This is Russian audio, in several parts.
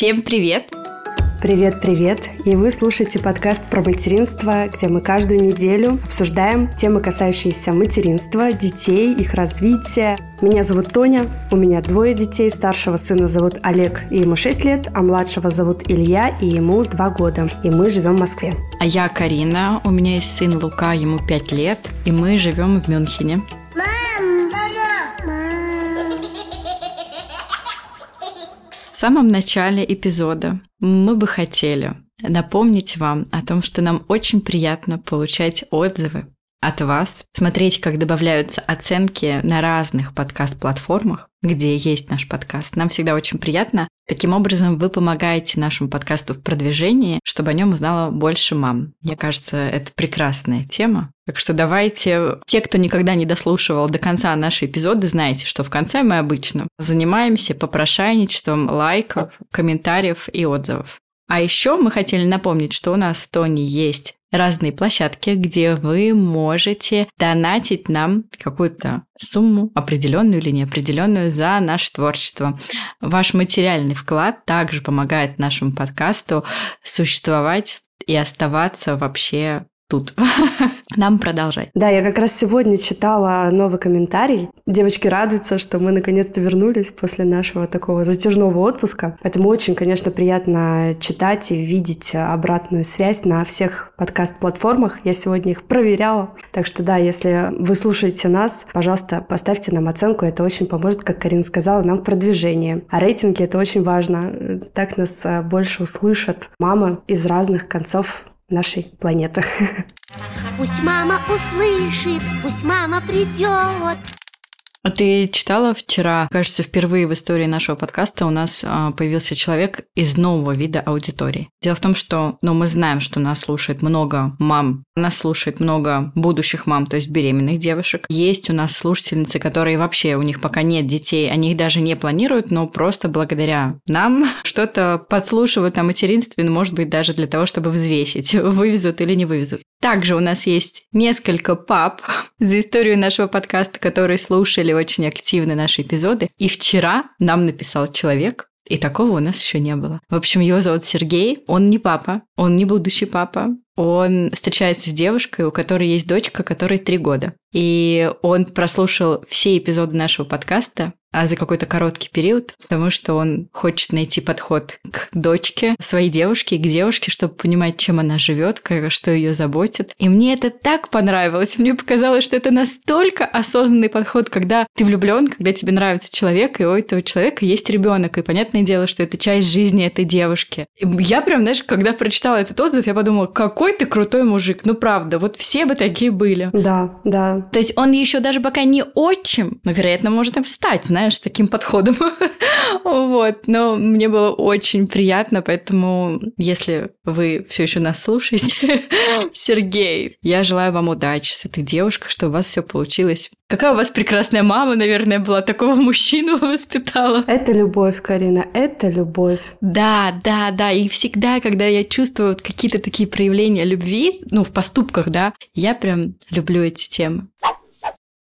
Всем привет! Привет-привет! И вы слушаете подкаст про материнство, где мы каждую неделю обсуждаем темы, касающиеся материнства, детей, их развития. Меня зовут Тоня, у меня двое детей. Старшего сына зовут Олег, и ему 6 лет, а младшего зовут Илья, и ему 2 года. И мы живем в Москве. А я Карина, у меня есть сын Лука, ему 5 лет, и мы живем в Мюнхене. Самом начале эпизода. Мы бы хотели напомнить вам о том, что нам очень приятно получать отзывы от вас, смотреть, как добавляются оценки на разных подкаст-платформах, где есть наш подкаст. Нам всегда очень приятно. Таким образом, вы помогаете нашему подкасту в продвижении, чтобы о нем узнало больше мам. Мне кажется, это прекрасная тема. Так что давайте, те, кто никогда не дослушивал до конца наши эпизоды, знаете, что в конце мы обычно занимаемся попрошайничеством лайков, комментариев и отзывов. А еще мы хотели напомнить, что у нас в Тони есть разные площадки, где вы можете донатить нам какую-то сумму, определенную или неопределенную, за наше творчество. Ваш материальный вклад также помогает нашему подкасту существовать и оставаться вообще тут. Нам продолжать. Да, я как раз сегодня читала новый комментарий. Девочки радуются, что мы наконец-то вернулись после нашего такого затяжного отпуска. Поэтому очень, конечно, приятно читать и видеть обратную связь на всех подкаст-платформах. Я сегодня их проверяла. Так что да, если вы слушаете нас, пожалуйста, поставьте нам оценку. Это очень поможет, как Карина сказала, нам в продвижении. А рейтинги — это очень важно. Так нас больше услышат мамы из разных концов нашей планеты. Пусть мама услышит, пусть мама придет. А ты читала вчера, кажется, впервые в истории нашего подкаста у нас а, появился человек из нового вида аудитории. Дело в том, что ну, мы знаем, что нас слушает много мам, нас слушает много будущих мам, то есть беременных девушек. Есть у нас слушательницы, которые вообще, у них пока нет детей, они их даже не планируют, но просто благодаря нам что-то подслушивают о материнстве, ну, может быть, даже для того, чтобы взвесить, вывезут или не вывезут. Также у нас есть несколько пап за историю нашего подкаста, которые слушали очень активно наши эпизоды. И вчера нам написал человек, и такого у нас еще не было. В общем, его зовут Сергей. Он не папа, он не будущий папа. Он встречается с девушкой, у которой есть дочка, которой три года. И он прослушал все эпизоды нашего подкаста, а за какой-то короткий период, потому что он хочет найти подход к дочке своей девушки, к девушке, чтобы понимать, чем она живет, что ее заботит. И мне это так понравилось. Мне показалось, что это настолько осознанный подход, когда ты влюблен, когда тебе нравится человек, и у этого человека есть ребенок. И понятное дело, что это часть жизни этой девушки. И я прям, знаешь, когда прочитала этот отзыв, я подумала, какой ты крутой мужик. Ну правда, вот все бы такие были. Да, да. То есть он еще даже пока не отчим, но, вероятно, может им стать, знаешь, знаешь, таким подходом. вот. Но мне было очень приятно, поэтому, если вы все еще нас слушаете, Сергей, я желаю вам удачи с этой девушкой, чтобы у вас все получилось. Какая у вас прекрасная мама, наверное, была, такого мужчину воспитала. Это любовь, Карина, это любовь. Да, да, да. И всегда, когда я чувствую вот какие-то такие проявления любви, ну, в поступках, да, я прям люблю эти темы.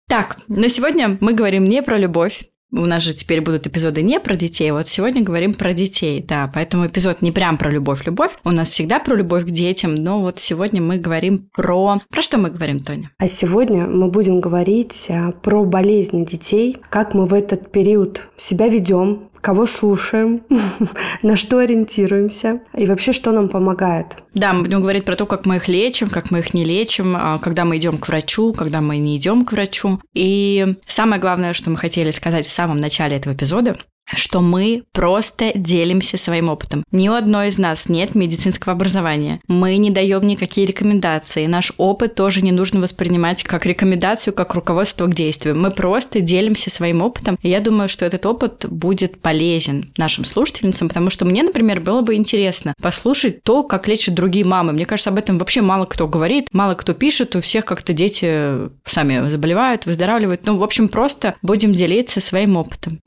Так, но сегодня мы говорим не про любовь, у нас же теперь будут эпизоды не про детей, вот сегодня говорим про детей, да, поэтому эпизод не прям про любовь-любовь, у нас всегда про любовь к детям, но вот сегодня мы говорим про... Про что мы говорим, Тоня? А сегодня мы будем говорить а, про болезни детей, как мы в этот период себя ведем, кого слушаем, на что ориентируемся и вообще, что нам помогает. Да, мы будем говорить про то, как мы их лечим, как мы их не лечим, а, когда мы идем к врачу, когда мы не идем к врачу. И самое главное, что мы хотели сказать в самом начале этого эпизода, что мы просто делимся своим опытом. Ни у одной из нас нет медицинского образования. Мы не даем никакие рекомендации. Наш опыт тоже не нужно воспринимать как рекомендацию, как руководство к действию. Мы просто делимся своим опытом. И я думаю, что этот опыт будет полезен нашим слушательницам, потому что мне, например, было бы интересно послушать то, как лечат другие мамы. Мне кажется, об этом вообще мало кто говорит, мало кто пишет, у всех как-то дети сами заболевают, выздоравливают. Ну, в общем, просто будем делиться своим опытом.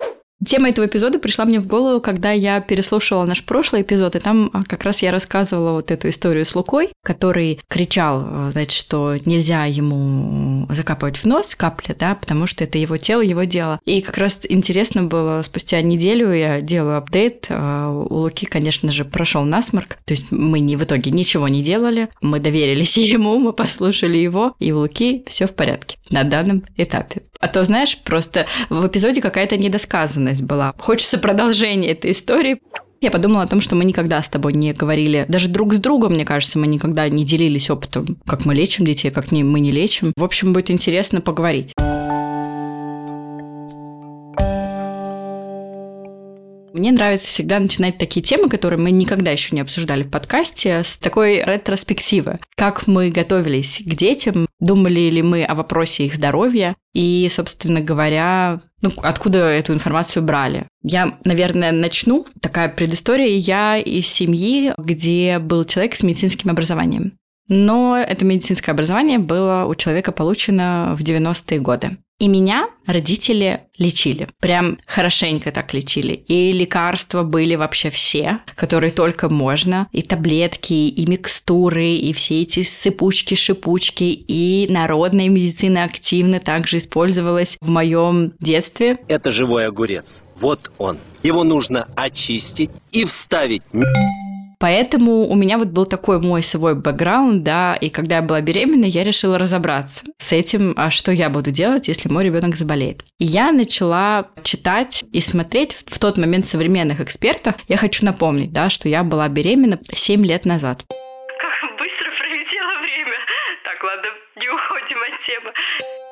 Тема этого эпизода пришла мне в голову, когда я переслушивала наш прошлый эпизод, и там а, как раз я рассказывала вот эту историю с Лукой, который кричал, э, значит, что нельзя ему закапывать в нос капли, да, потому что это его тело, его дело. И как раз интересно было, спустя неделю я делаю апдейт, а, у Луки, конечно же, прошел насморк, то есть мы не в итоге ничего не делали, мы доверились ему, мы послушали его, и у Луки все в порядке на данном этапе. А то, знаешь, просто в эпизоде какая-то недосказанность была. Хочется продолжения этой истории. Я подумала о том, что мы никогда с тобой не говорили, даже друг с другом, мне кажется, мы никогда не делились опытом, как мы лечим детей, как не, мы не лечим. В общем, будет интересно поговорить. Мне нравится всегда начинать такие темы, которые мы никогда еще не обсуждали в подкасте, с такой ретроспективы. Как мы готовились к детям, думали ли мы о вопросе их здоровья и, собственно говоря, ну, откуда эту информацию брали. Я, наверное, начну. Такая предыстория. Я из семьи, где был человек с медицинским образованием. Но это медицинское образование было у человека получено в 90-е годы. И меня родители лечили. Прям хорошенько так лечили. И лекарства были вообще все, которые только можно. И таблетки, и микстуры, и все эти сыпучки, шипучки. И народная медицина активно также использовалась в моем детстве. Это живой огурец. Вот он. Его нужно очистить и вставить Поэтому у меня вот был такой мой свой бэкграунд, да, и когда я была беременна, я решила разобраться с этим, а что я буду делать, если мой ребенок заболеет. И я начала читать и смотреть в тот момент современных экспертов. Я хочу напомнить, да, что я была беременна 7 лет назад. Как быстро пролетело время. Так, ладно, не уходим от темы.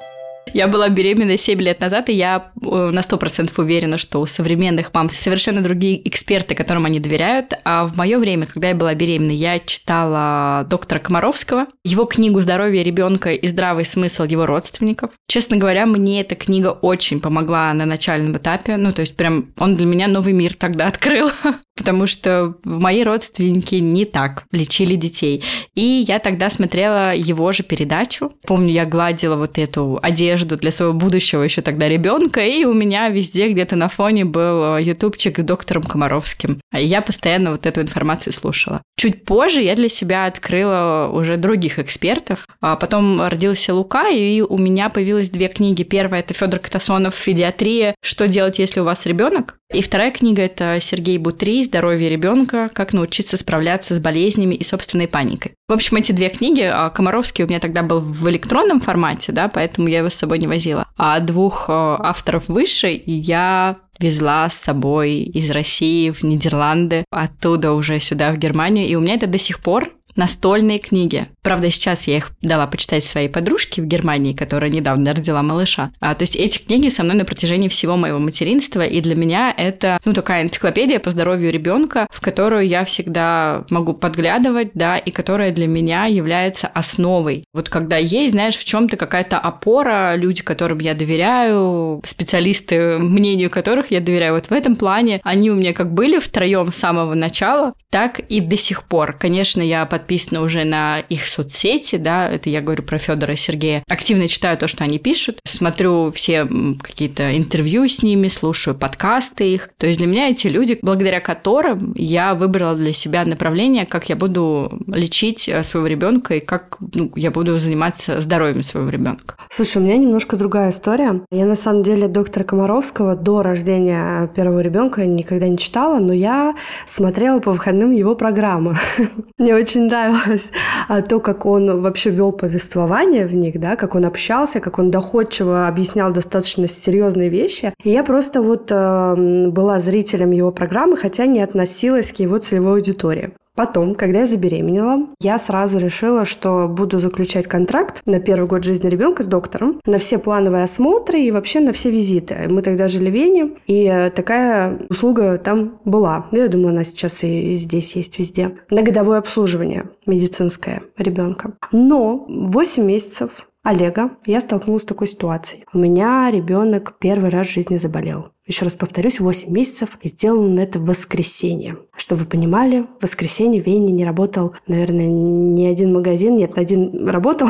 Я была беременна 7 лет назад, и я э, на 100% уверена, что у современных мам совершенно другие эксперты, которым они доверяют. А в мое время, когда я была беременна, я читала доктора Комаровского, его книгу «Здоровье ребенка и здравый смысл его родственников». Честно говоря, мне эта книга очень помогла на начальном этапе. Ну, то есть прям он для меня новый мир тогда открыл. потому что мои родственники не так лечили детей. И я тогда смотрела его же передачу. Помню, я гладила вот эту одежду для своего будущего еще тогда ребенка, и у меня везде где-то на фоне был ютубчик с доктором Комаровским. И я постоянно вот эту информацию слушала. Чуть позже я для себя открыла уже других экспертов. А потом родился Лука, и у меня появилось две книги. Первая – это Федор Катасонов «Федиатрия. Что делать, если у вас ребенок?» И вторая книга – это Сергей Бутри «Здоровье ребенка. Как научиться справляться с болезнями и собственной паникой». В общем, эти две книги, а Комаровский у меня тогда был в электронном формате, да, поэтому я его с собой не возила. А двух а, авторов выше я везла с собой из России в Нидерланды, оттуда уже сюда, в Германию. И у меня это до сих пор настольные книги. Правда, сейчас я их дала почитать своей подружке в Германии, которая недавно родила малыша. А, то есть эти книги со мной на протяжении всего моего материнства, и для меня это, ну, такая энциклопедия по здоровью ребенка, в которую я всегда могу подглядывать, да, и которая для меня является основой. Вот когда есть, знаешь, в чем-то какая-то опора, люди, которым я доверяю, специалисты, мнению которых я доверяю, вот в этом плане они у меня как были втроем с самого начала, так и до сих пор. Конечно, я подписана уже на их соцсети, да, это я говорю про Федора и Сергея, активно читаю то, что они пишут, смотрю все какие-то интервью с ними, слушаю подкасты их. То есть для меня эти люди, благодаря которым я выбрала для себя направление, как я буду лечить э, своего ребенка и как ну, я буду заниматься здоровьем своего ребенка. Слушай, у меня немножко другая история. Я на самом деле доктора Комаровского до рождения первого ребенка никогда не читала, но я смотрела по выходным его программы. Мне очень нравилось а, то, как он вообще вел повествование в них, да, как он общался, как он доходчиво объяснял достаточно серьезные вещи. И я просто вот э, была зрителем его программы, хотя не относилась к его целевой аудитории. Потом, когда я забеременела, я сразу решила, что буду заключать контракт на первый год жизни ребенка с доктором, на все плановые осмотры и вообще на все визиты. Мы тогда жили в Вене, и э, такая услуга там была. Я думаю, она сейчас и здесь есть везде. На годовое обслуживание медицинское ребенка. Но 8 месяцев Олега я столкнулась с такой ситуацией. У меня ребенок первый раз в жизни заболел. Еще раз повторюсь, 8 месяцев. И сделано это в воскресенье. Чтобы вы понимали, в воскресенье в Вене не работал, наверное, ни один магазин. Нет, один работал.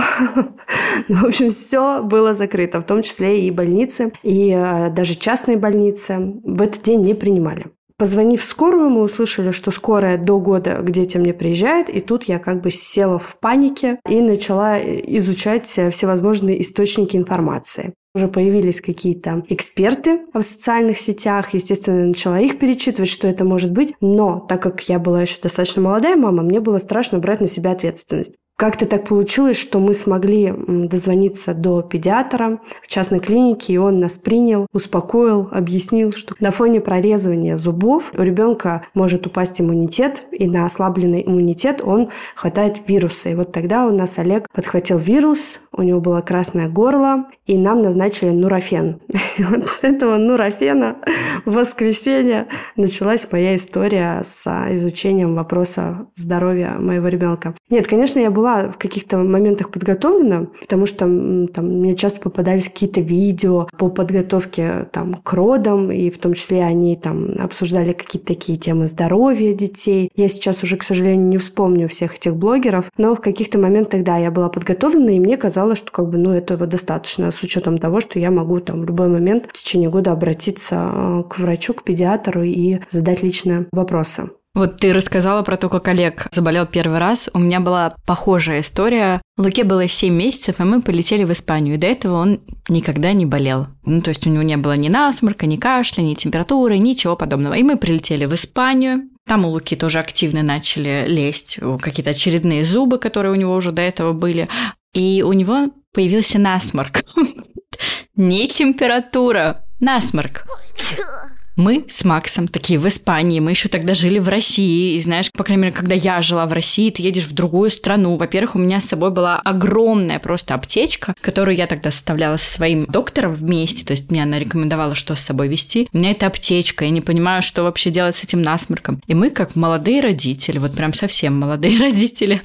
Но, в общем, все было закрыто, в том числе и больницы, и э, даже частные больницы в этот день не принимали. Позвонив в скорую, мы услышали, что скорая до года к детям не приезжает, и тут я как бы села в панике и начала изучать всевозможные источники информации. Уже появились какие-то эксперты в социальных сетях. Естественно, я начала их перечитывать, что это может быть. Но так как я была еще достаточно молодая мама, мне было страшно брать на себя ответственность. Как-то так получилось, что мы смогли дозвониться до педиатра в частной клинике, и он нас принял, успокоил, объяснил, что на фоне прорезывания зубов у ребенка может упасть иммунитет, и на ослабленный иммунитет он хватает вируса. И вот тогда у нас Олег подхватил вирус, у него было красное горло, и нам назначили нурофен. И вот с этого нурофена в воскресенье началась моя история с изучением вопроса здоровья моего ребенка. Нет, конечно, я была была в каких-то моментах подготовлена, потому что там мне часто попадались какие-то видео по подготовке там, к родам, и в том числе они там обсуждали какие-то такие темы здоровья детей. Я сейчас уже, к сожалению, не вспомню всех этих блогеров, но в каких-то моментах, да, я была подготовлена, и мне казалось, что как бы, ну, этого достаточно, с учетом того, что я могу там в любой момент в течение года обратиться э, к врачу, к педиатру и задать личные вопросы. Вот ты рассказала про то, как Олег заболел первый раз. У меня была похожая история. Луке было 7 месяцев, и мы полетели в Испанию. И до этого он никогда не болел. Ну, то есть у него не было ни насморка, ни кашля, ни температуры, ничего подобного. И мы прилетели в Испанию. Там у Луки тоже активно начали лезть какие-то очередные зубы, которые у него уже до этого были. И у него появился насморк. Не температура, насморк. Мы с Максом такие в Испании, мы еще тогда жили в России, и знаешь, по крайней мере, когда я жила в России, ты едешь в другую страну. Во-первых, у меня с собой была огромная просто аптечка, которую я тогда составляла со своим доктором вместе, то есть мне она рекомендовала, что с собой вести. У меня это аптечка, я не понимаю, что вообще делать с этим насморком. И мы, как молодые родители, вот прям совсем молодые родители,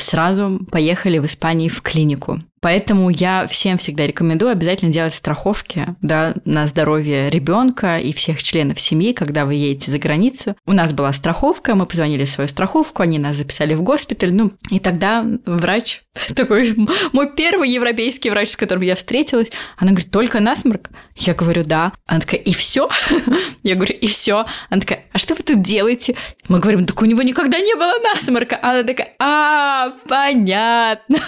сразу поехали в Испании в клинику. Поэтому я всем всегда рекомендую обязательно делать страховки да, на здоровье ребенка и всех членов семьи, когда вы едете за границу. У нас была страховка, мы позвонили в свою страховку, они нас записали в госпиталь, ну, и тогда врач, такой мой первый европейский врач, с которым я встретилась, она говорит, только насморк? Я говорю, да. Она такая, и все? Я говорю, и все. Она такая, а что вы тут делаете? Мы говорим, так у него никогда не было насморка. Она такая, а, понятно.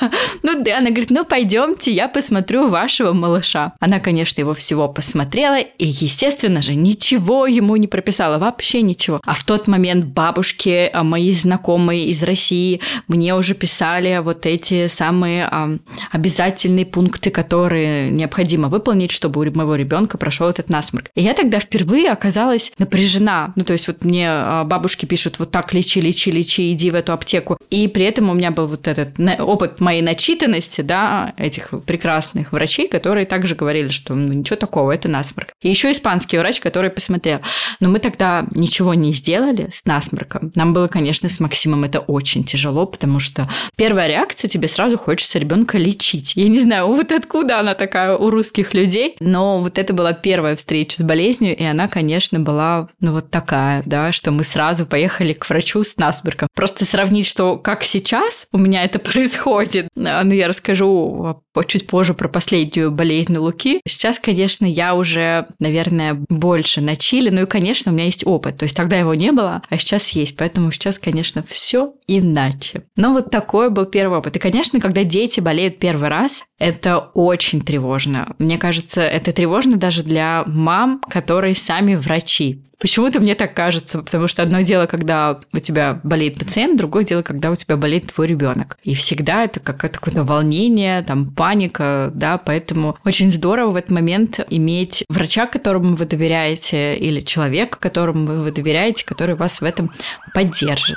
Ну да, она говорит, ну пойдемте, я посмотрю вашего малыша. Она, конечно, его всего посмотрела и, естественно же, ничего ему не прописала, вообще ничего. А в тот момент бабушки, а, мои знакомые из России, мне уже писали вот эти самые а, обязательные пункты, которые необходимо выполнить, чтобы у моего ребенка прошел этот насморк. И я тогда впервые оказалась напряжена. Ну, то есть вот мне а, бабушки пишут, вот так лечи, лечи, лечи, иди в эту аптеку. И при этом у меня был вот этот опыт моей начитанности, да, этих прекрасных врачей, которые также говорили, что ну, ничего такого, это насморк. И еще испанский врач, который посмотрел. Но мы тогда ничего не сделали с насморком. Нам было, конечно, с Максимом это очень тяжело, потому что первая реакция тебе сразу хочется ребенка лечить. Я не знаю, вот откуда она такая у русских людей, но вот это была первая встреча с болезнью, и она, конечно, была ну вот такая, да, что мы сразу поехали к врачу с насморком. Просто сравнить, что как сейчас у меня это происходит, ну я расскажу чуть позже про последнюю болезнь Луки. Сейчас, конечно, я уже, наверное, больше на чили, ну и, конечно, у меня есть опыт. То есть тогда его не было, а сейчас есть. Поэтому сейчас, конечно, все иначе. Но вот такой был первый опыт. И, конечно, когда дети болеют первый раз, это очень тревожно. Мне кажется, это тревожно даже для мам, которые сами врачи. Почему-то мне так кажется, потому что одно дело, когда у тебя болеет пациент, другое дело, когда у тебя болеет твой ребенок. И всегда это какое-то какое волнение, там паника, да, поэтому очень здорово в этот момент иметь врача, которому вы доверяете, или человека, которому вы доверяете, который вас в этом поддержит.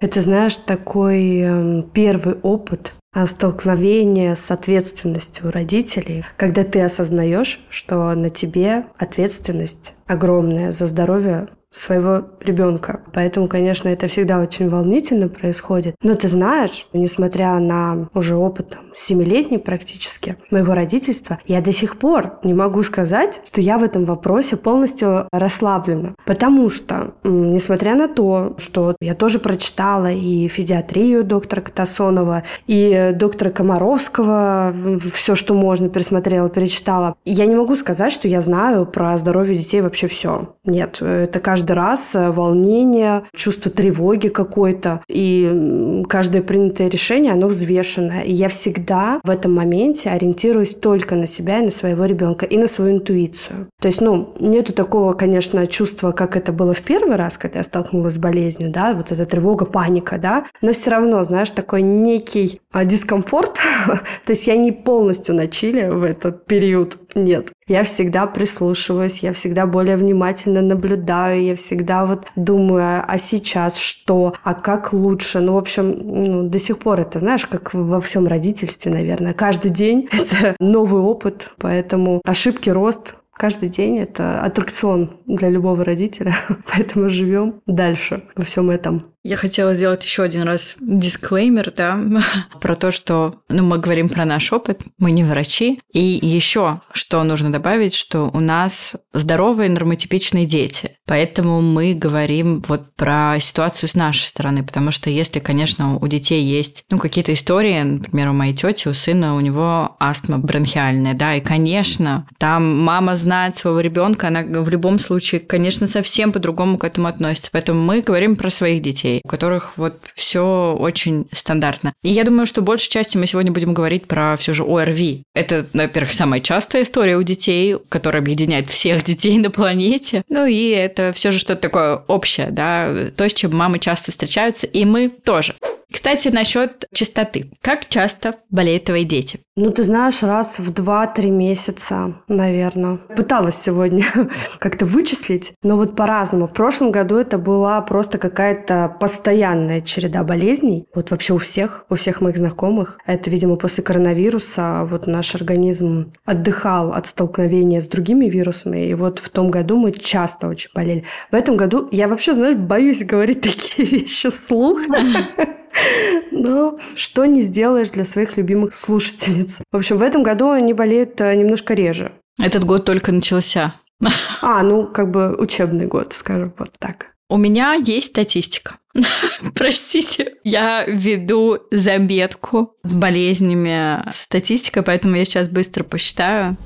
Это, знаешь, такой эм, первый опыт столкновение с ответственностью родителей, когда ты осознаешь, что на тебе ответственность огромная за здоровье своего ребенка. Поэтому, конечно, это всегда очень волнительно происходит. Но ты знаешь, несмотря на уже опыт семилетний практически моего родительства, я до сих пор не могу сказать, что я в этом вопросе полностью расслаблена. Потому что, несмотря на то, что я тоже прочитала и физиатрию доктора Катасонова, и доктора Комаровского, все, что можно, пересмотрела, перечитала, я не могу сказать, что я знаю про здоровье детей вообще все. Нет, это каждый раз волнение, чувство тревоги какой-то, и каждое принятое решение, оно взвешенное. И я всегда в этом моменте ориентируюсь только на себя и на своего ребенка, и на свою интуицию. То есть, ну, нету такого, конечно, чувства, как это было в первый раз, когда я столкнулась с болезнью, да, вот эта тревога, паника, да, но все равно, знаешь, такой некий а, дискомфорт. То есть я не полностью на чили в этот период, нет. Я всегда прислушиваюсь, я всегда более внимательно наблюдаю, я всегда вот думаю, а сейчас что, а как лучше. Ну, в общем, ну, до сих пор это, знаешь, как во всем родительстве, наверное. Каждый день это новый опыт, поэтому ошибки, рост, каждый день это аттракцион для любого родителя, поэтому живем дальше во всем этом. Я хотела сделать еще один раз дисклеймер, да, про то, что, ну, мы говорим про наш опыт, мы не врачи. И еще, что нужно добавить, что у нас здоровые нормотипичные дети. Поэтому мы говорим вот про ситуацию с нашей стороны, потому что если, конечно, у детей есть, ну, какие-то истории, например, у моей тети, у сына, у него астма бронхиальная, да, и, конечно, там мама знает своего ребенка, она в любом случае, конечно, совсем по-другому к этому относится. Поэтому мы говорим про своих детей детей, у которых вот все очень стандартно. И я думаю, что большей части мы сегодня будем говорить про все же ОРВИ. Это, во-первых, самая частая история у детей, которая объединяет всех детей на планете. Ну и это все же что-то такое общее, да, то, с чем мамы часто встречаются, и мы тоже. Кстати, насчет частоты. Как часто болеют твои дети? Ну, ты знаешь, раз в 2-3 месяца, наверное. Пыталась сегодня как-то вычислить, но вот по-разному. В прошлом году это была просто какая-то постоянная череда болезней. Вот вообще у всех, у всех моих знакомых. Это, видимо, после коронавируса вот наш организм отдыхал от столкновения с другими вирусами. И вот в том году мы часто очень болели. В этом году я вообще, знаешь, боюсь говорить такие вещи вслух. Но что не сделаешь для своих любимых слушательниц. В общем, в этом году они болеют э, немножко реже. Этот год только начался. А, ну, как бы учебный год, скажем вот так. У меня есть статистика. Простите, я веду заметку с болезнями статистикой, поэтому я сейчас быстро посчитаю.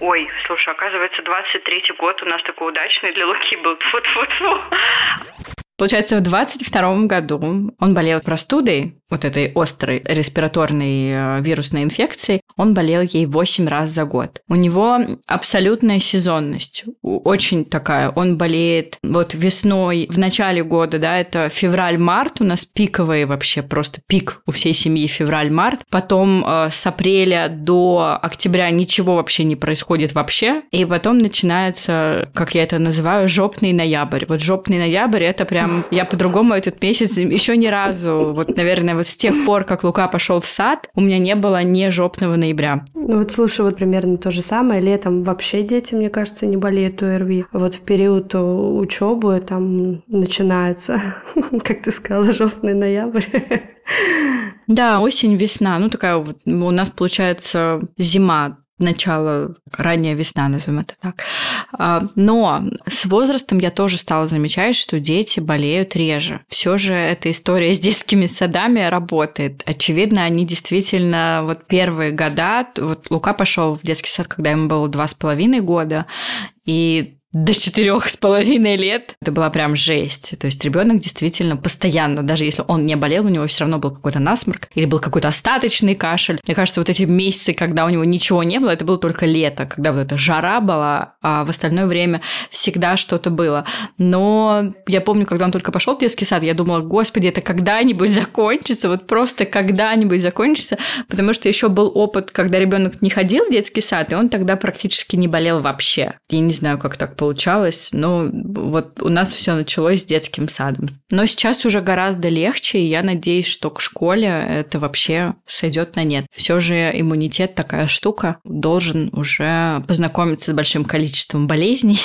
Ой, слушай, оказывается, 23-й год у нас такой удачный для Луки был. Фу-фу-фу. Получается, в 22 году он болел простудой, вот этой острой респираторной э, вирусной инфекцией, он болел ей 8 раз за год. У него абсолютная сезонность, очень такая. Он болеет вот весной, в начале года, да, это февраль-март у нас пиковый вообще, просто пик у всей семьи февраль-март. Потом э, с апреля до октября ничего вообще не происходит вообще. И потом начинается, как я это называю, жопный ноябрь. Вот жопный ноябрь это прям, я по-другому этот месяц еще ни разу, вот, наверное, вот с тех пор, как Лука пошел в сад, у меня не было ни жопного ноября. Ну вот слушай, вот примерно то же самое. Летом вообще дети, мне кажется, не болеют ОРВИ. Вот в период учебы там начинается, как ты сказала, жопный ноябрь. Да, осень, весна. Ну, такая вот у нас получается зима начало, ранняя весна, назовем это так. А, но с возрастом я тоже стала замечать, что дети болеют реже. Все же эта история с детскими садами работает. Очевидно, они действительно вот первые года, вот Лука пошел в детский сад, когда ему было два с половиной года, и до четырех с половиной лет. Это была прям жесть. То есть ребенок действительно постоянно, даже если он не болел, у него все равно был какой-то насморк или был какой-то остаточный кашель. Мне кажется, вот эти месяцы, когда у него ничего не было, это было только лето, когда вот эта жара была, а в остальное время всегда что-то было. Но я помню, когда он только пошел в детский сад, я думала, господи, это когда-нибудь закончится, вот просто когда-нибудь закончится, потому что еще был опыт, когда ребенок не ходил в детский сад, и он тогда практически не болел вообще. Я не знаю, как так получалось. Но вот у нас все началось с детским садом. Но сейчас уже гораздо легче, и я надеюсь, что к школе это вообще сойдет на нет. Все же иммунитет такая штука, должен уже познакомиться с большим количеством болезней,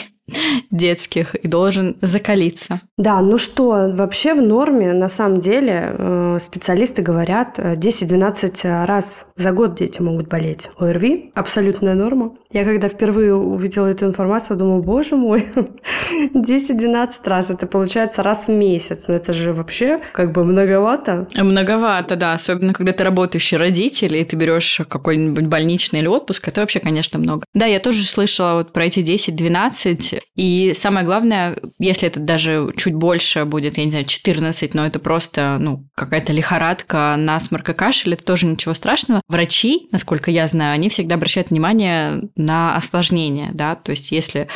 детских и должен закалиться. Да, ну что, вообще в норме, на самом деле, э, специалисты говорят, 10-12 раз за год дети могут болеть. ОРВИ – абсолютная норма. Я когда впервые увидела эту информацию, думаю, боже мой, 10-12 раз, это получается раз в месяц. Но это же вообще как бы многовато. Многовато, да, особенно когда ты работающий родитель, и ты берешь какой-нибудь больничный или отпуск, это вообще, конечно, много. Да, я тоже слышала вот про эти 10-12, и самое главное, если это даже чуть больше будет, я не знаю, 14, но это просто, ну, какая-то лихорадка, насморк и кашель, это тоже ничего страшного. Врачи, насколько я знаю, они всегда обращают внимание на осложнения, да, то есть если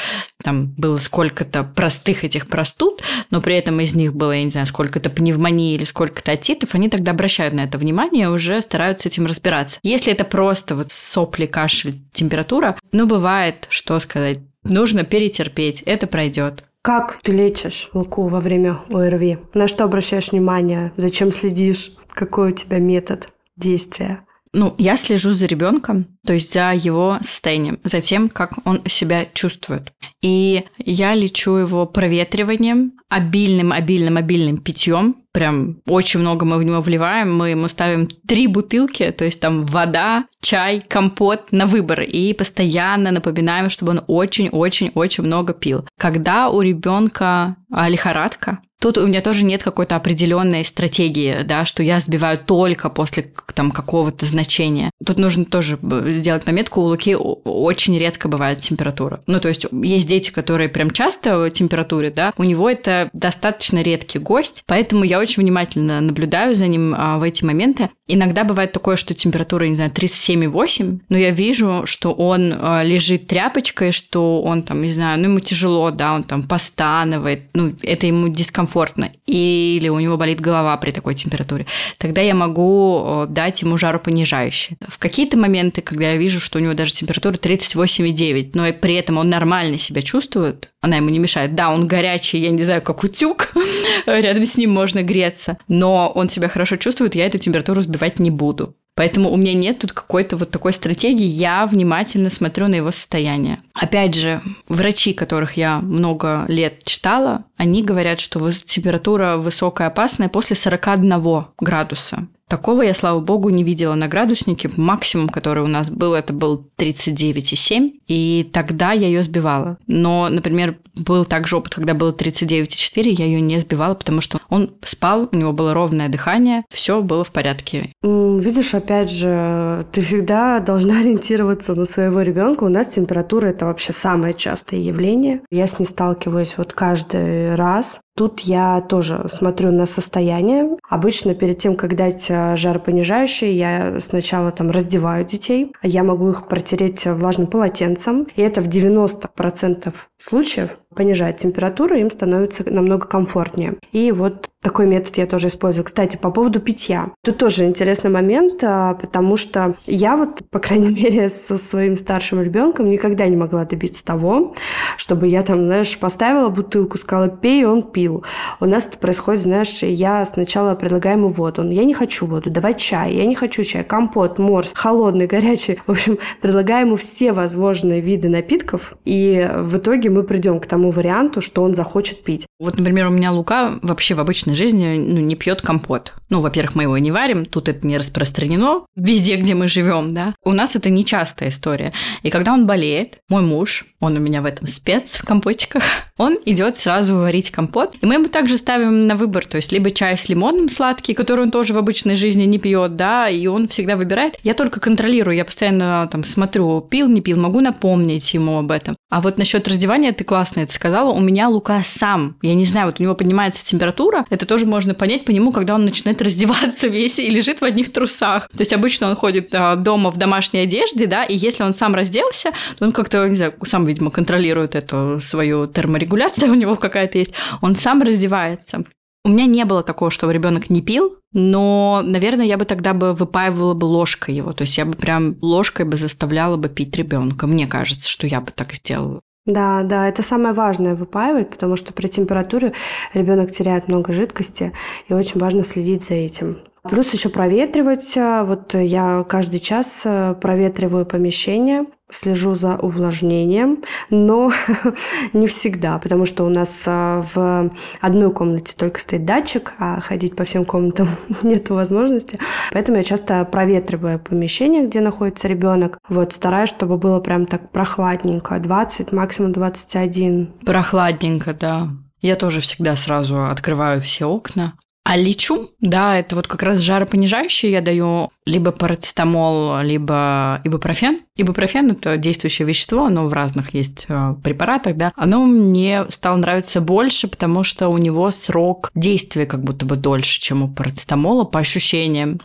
там было сколько-то простых этих простуд, но при этом из них было, я не знаю, сколько-то пневмонии или сколько-то отитов, они тогда обращают на это внимание, уже стараются этим разбираться. Если это просто вот сопли, кашель, температура, ну, бывает, что сказать, нужно перетерпеть, это пройдет. Как ты лечишь Луку во время ОРВИ? На что обращаешь внимание? Зачем следишь? Какой у тебя метод действия? Ну, я слежу за ребенком, то есть за его состоянием, за тем, как он себя чувствует. И я лечу его проветриванием, обильным, обильным, обильным питьем. Прям очень много мы в него вливаем. Мы ему ставим три бутылки, то есть там вода, чай, компот на выбор. И постоянно напоминаем, чтобы он очень-очень-очень много пил. Когда у ребенка лихорадка, Тут у меня тоже нет какой-то определенной стратегии, да, что я сбиваю только после там какого-то значения. Тут нужно тоже сделать пометку, у Луки очень редко бывает температура. Ну, то есть есть дети, которые прям часто в температуре, да, у него это достаточно редкий гость, поэтому я очень внимательно наблюдаю за ним а, в эти моменты. Иногда бывает такое, что температура, не знаю, 37,8, но я вижу, что он а, лежит тряпочкой, что он там, не знаю, ну, ему тяжело, да, он там постанывает, ну, это ему дискомфортно комфортно, или у него болит голова при такой температуре, тогда я могу дать ему жаропонижающее. В какие-то моменты, когда я вижу, что у него даже температура 38,9, но при этом он нормально себя чувствует, она ему не мешает. Да, он горячий, я не знаю, как утюг, рядом с ним можно греться, но он себя хорошо чувствует, я эту температуру сбивать не буду. Поэтому у меня нет тут какой-то вот такой стратегии. Я внимательно смотрю на его состояние. Опять же, врачи, которых я много лет читала, они говорят, что температура высокая опасная после 41 градуса. Такого я, слава богу, не видела на градуснике. Максимум, который у нас был, это был 39,7. И тогда я ее сбивала. Но, например, был также опыт, когда было 39,4, я ее не сбивала, потому что он спал, у него было ровное дыхание, все было в порядке. Видишь, опять же, ты всегда должна ориентироваться на своего ребенка. У нас температура это вообще самое частое явление. Я с ней сталкиваюсь вот каждый раз. Тут я тоже смотрю на состояние. Обычно перед тем, как дать э, жаропонижающее, я сначала там раздеваю детей. Я могу их протереть влажным полотенцем. И это в 90% случаев понижает температуру, им становится намного комфортнее. И вот такой метод я тоже использую. Кстати, по поводу питья. Тут тоже интересный момент, а, потому что я вот, по крайней мере, со своим старшим ребенком никогда не могла добиться того, чтобы я там, знаешь, поставила бутылку, сказала, пей, он пил. У нас это происходит, знаешь, я сначала предлагаю ему воду. Я не хочу воду, давай чай. Я не хочу чай, компот, морс, холодный, горячий. В общем, предлагаю ему все возможные виды напитков, и в итоге мы придем к тому, тому варианту, что он захочет пить. Вот, например, у меня Лука вообще в обычной жизни ну, не пьет компот. Ну, во-первых, мы его не варим, тут это не распространено везде, где мы живем, да. У нас это нечастая история. И когда он болеет, мой муж, он у меня в этом спец в компотиках, он идет сразу варить компот. И мы ему также ставим на выбор, то есть либо чай с лимоном сладкий, который он тоже в обычной жизни не пьет, да, и он всегда выбирает. Я только контролирую, я постоянно там смотрю, пил, не пил, могу напомнить ему об этом. А вот насчет раздевания ты классно это сказала. У меня Лука сам, я не знаю, вот у него поднимается температура, это тоже можно понять по нему, когда он начинает раздеваться весь и лежит в одних трусах. То есть обычно он ходит а, дома в домашней одежде, да, и если он сам разделся, то он как-то, не знаю, сам, видимо, контролирует эту свою терморегуляцию, у него какая-то есть, он сам раздевается. У меня не было такого, чтобы ребенок не пил, но, наверное, я бы тогда бы выпаивала бы ложкой его. То есть я бы прям ложкой бы заставляла бы пить ребенка. Мне кажется, что я бы так сделала. Да, да, это самое важное выпаивать, потому что при температуре ребенок теряет много жидкости, и очень важно следить за этим. Плюс еще проветривать. Вот я каждый час э, проветриваю помещение. Слежу за увлажнением, но не всегда, потому что у нас а, в одной комнате только стоит датчик, а ходить по всем комнатам нет возможности. Поэтому я часто проветриваю помещение, где находится ребенок. Вот стараюсь, чтобы было прям так прохладненько, 20, максимум 21. Прохладненько, да. Я тоже всегда сразу открываю все окна. А лечу, да, это вот как раз жаропонижающее я даю либо парацетамол, либо ибупрофен. Ибупрофен – это действующее вещество, оно в разных есть э, препаратах, да. Оно мне стало нравиться больше, потому что у него срок действия как будто бы дольше, чем у парацетамола, по ощущениям.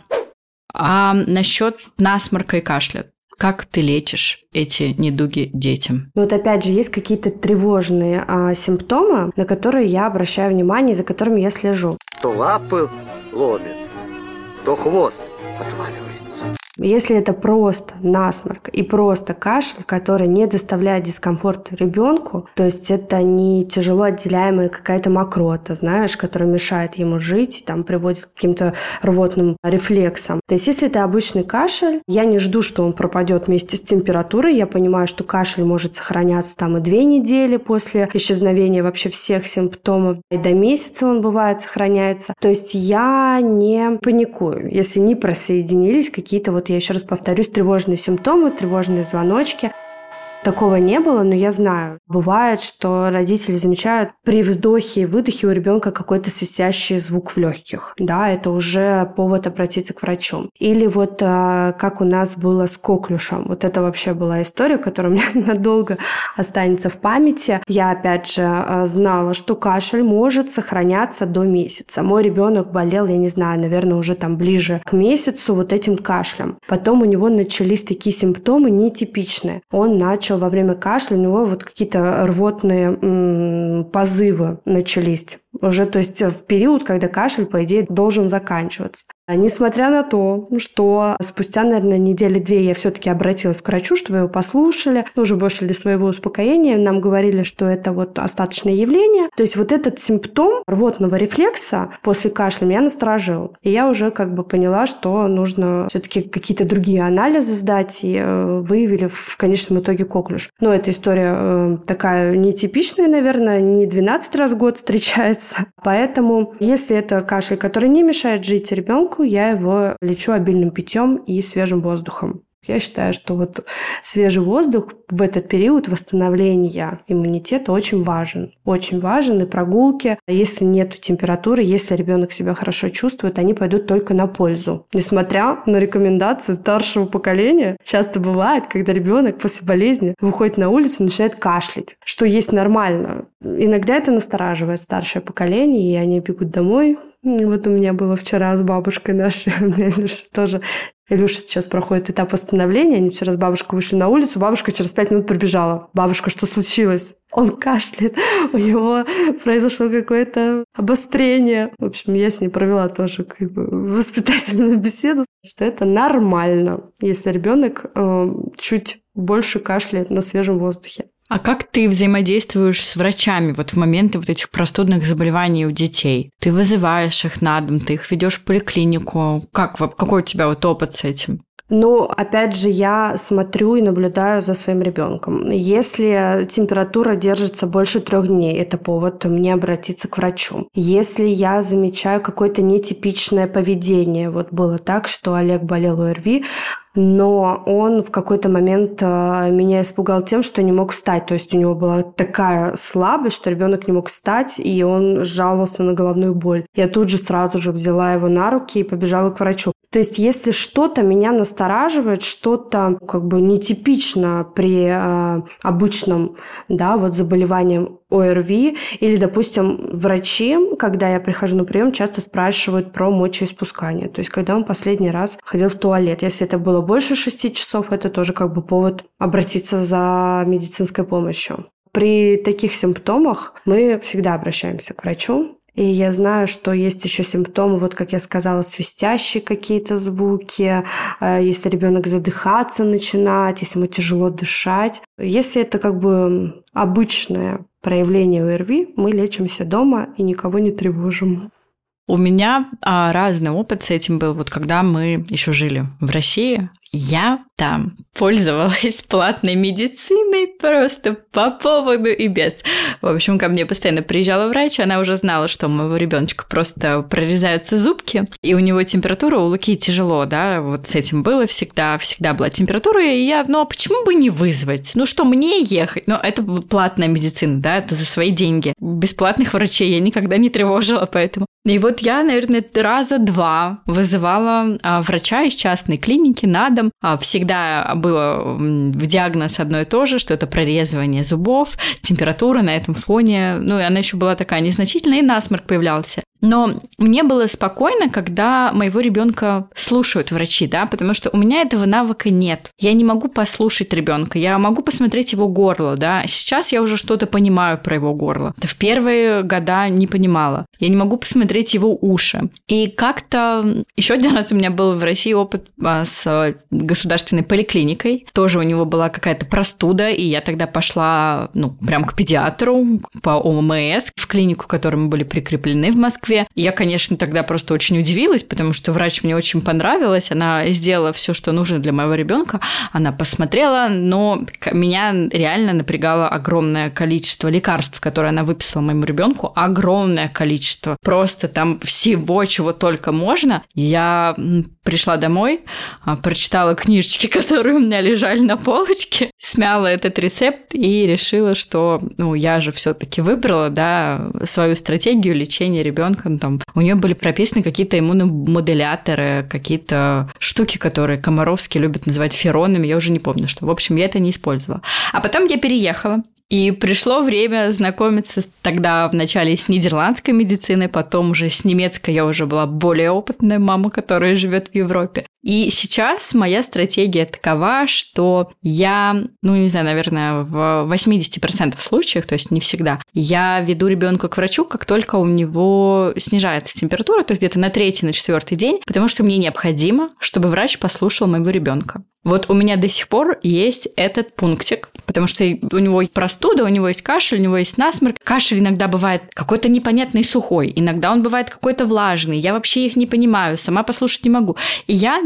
А насчет насморка и кашля. Как ты лечишь эти недуги детям? Ну вот опять же, есть какие-то тревожные а, симптомы, на которые я обращаю внимание, за которыми я слежу. То лапы ломит, то хвост отваливается. Если это просто насморк и просто кашель, который не доставляет дискомфорт ребенку, то есть это не тяжело отделяемая какая-то мокрота, знаешь, которая мешает ему жить там приводит к каким-то рвотным рефлексам. То есть если это обычный кашель, я не жду, что он пропадет вместе с температурой. Я понимаю, что кашель может сохраняться там и две недели после исчезновения вообще всех симптомов. И до месяца он бывает сохраняется. То есть я не паникую, если не присоединились какие-то вот я еще раз повторюсь, тревожные симптомы, тревожные звоночки. Такого не было, но я знаю. Бывает, что родители замечают при вздохе и выдохе у ребенка какой-то свистящий звук в легких. Да, это уже повод обратиться к врачу. Или вот а, как у нас было с коклюшем. Вот это вообще была история, которая у меня надолго останется в памяти. Я, опять же, а, знала, что кашель может сохраняться до месяца. Мой ребенок болел, я не знаю, наверное, уже там ближе к месяцу вот этим кашлем. Потом у него начались такие симптомы нетипичные. Он начал во время кашля, у него вот какие-то рвотные позывы начались. Уже, то есть в период, когда кашель, по идее, должен заканчиваться. А несмотря на то, что спустя, наверное, недели две я все-таки обратилась к врачу, чтобы его послушали, уже больше для своего успокоения, нам говорили, что это вот остаточное явление. То есть вот этот симптом рвотного рефлекса после кашля меня насторожил. И я уже как бы поняла, что нужно все-таки какие-то другие анализы сдать, и э, выявили в конечном итоге коклюш. Но эта история э, такая нетипичная, наверное, не 12 раз в год встречается. Поэтому, если это кашель, который не мешает жить ребенку, я его лечу обильным питьем и свежим воздухом. Я считаю, что вот свежий воздух в этот период восстановления иммунитета очень важен. Очень важен. И прогулки, если нет температуры, если ребенок себя хорошо чувствует, они пойдут только на пользу. Несмотря на рекомендации старшего поколения, часто бывает, когда ребенок после болезни выходит на улицу и начинает кашлять, что есть нормально. Иногда это настораживает старшее поколение, и они бегут домой, вот у меня было вчера с бабушкой нашей, у меня Илюша тоже Илюша сейчас проходит этап восстановления. Они вчера с бабушкой вышли на улицу. Бабушка через пять минут пробежала. Бабушка, что случилось? Он кашляет. У него произошло какое-то обострение. В общем, я с ней провела тоже как бы воспитательную беседу, что это нормально, если ребенок э, чуть больше кашляет на свежем воздухе. А как ты взаимодействуешь с врачами вот в моменты вот этих простудных заболеваний у детей? Ты вызываешь их на дом, ты их ведешь в поликлинику. Как, какой у тебя вот опыт с этим? Ну, опять же, я смотрю и наблюдаю за своим ребенком. Если температура держится больше трех дней, это повод мне обратиться к врачу. Если я замечаю какое-то нетипичное поведение, вот было так, что Олег болел ОРВИ, но он в какой-то момент э, меня испугал тем, что не мог встать. То есть у него была такая слабость, что ребенок не мог встать, и он жаловался на головную боль. Я тут же сразу же взяла его на руки и побежала к врачу. То есть, если что-то меня настораживает, что-то как бы нетипично при э, обычном, да, вот заболевании ОРВИ, или, допустим, врачи, когда я прихожу на прием, часто спрашивают про мочеиспускание. То есть, когда он последний раз ходил в туалет. Если это было больше шести часов, это тоже как бы повод обратиться за медицинской помощью. При таких симптомах мы всегда обращаемся к врачу, и я знаю, что есть еще симптомы, вот как я сказала, свистящие какие-то звуки, э, если ребенок задыхаться начинает, если ему тяжело дышать. Если это как бы обычное проявление ОРВИ, мы лечимся дома и никого не тревожим. У меня а, разный опыт с этим был. Вот когда мы еще жили в России, Я там пользовалась платной медициной просто по поводу и без. В общем, ко мне постоянно приезжала врач, она уже знала, что у моего ребеночка просто прорезаются зубки, и у него температура, у Луки тяжело, да, вот с этим было всегда, всегда была температура, и я, ну а почему бы не вызвать? Ну что, мне ехать? Ну, это платная медицина, да, это за свои деньги. Бесплатных врачей я никогда не тревожила, поэтому и вот я, наверное, раза два вызывала а, врача из частной клиники на дом. А, всегда было в диагноз одно и то же, что это прорезывание зубов, температура на этом фоне. Ну, и она еще была такая незначительная, и насморк появлялся. Но мне было спокойно, когда моего ребенка слушают врачи, да, потому что у меня этого навыка нет. Я не могу послушать ребенка, я могу посмотреть его горло, да. Сейчас я уже что-то понимаю про его горло. В первые года не понимала. Я не могу посмотреть его уши. И как-то еще один раз у меня был в России опыт а, с государственной поликлиникой. Тоже у него была какая-то простуда, и я тогда пошла, ну, прям к педиатру по ОМС, в клинику, к которой мы были прикреплены в Москве Москве. Я, конечно, тогда просто очень удивилась, потому что врач мне очень понравилась. Она сделала все, что нужно для моего ребенка. Она посмотрела, но меня реально напрягало огромное количество лекарств, которые она выписала моему ребенку. Огромное количество. Просто там всего, чего только можно. Я пришла домой, а, прочитала книжечки, которые у меня лежали на полочке, смяла этот рецепт и решила, что ну, я же все-таки выбрала да, свою стратегию лечения ребенка. Ну, там, у нее были прописаны какие-то иммуномодуляторы, какие-то штуки, которые Комаровский любит называть феронами, я уже не помню, что. В общем, я это не использовала. А потом я переехала и пришло время знакомиться тогда вначале с нидерландской медициной, потом уже с немецкой. Я уже была более опытная мама, которая живет в Европе. И сейчас моя стратегия такова, что я, ну, не знаю, наверное, в 80% случаев, то есть не всегда, я веду ребенка к врачу, как только у него снижается температура, то есть где-то на третий, на четвертый день, потому что мне необходимо, чтобы врач послушал моего ребенка. Вот у меня до сих пор есть этот пунктик, потому что у него простуда, у него есть кашель, у него есть насморк. Кашель иногда бывает какой-то непонятный сухой, иногда он бывает какой-то влажный. Я вообще их не понимаю, сама послушать не могу. И я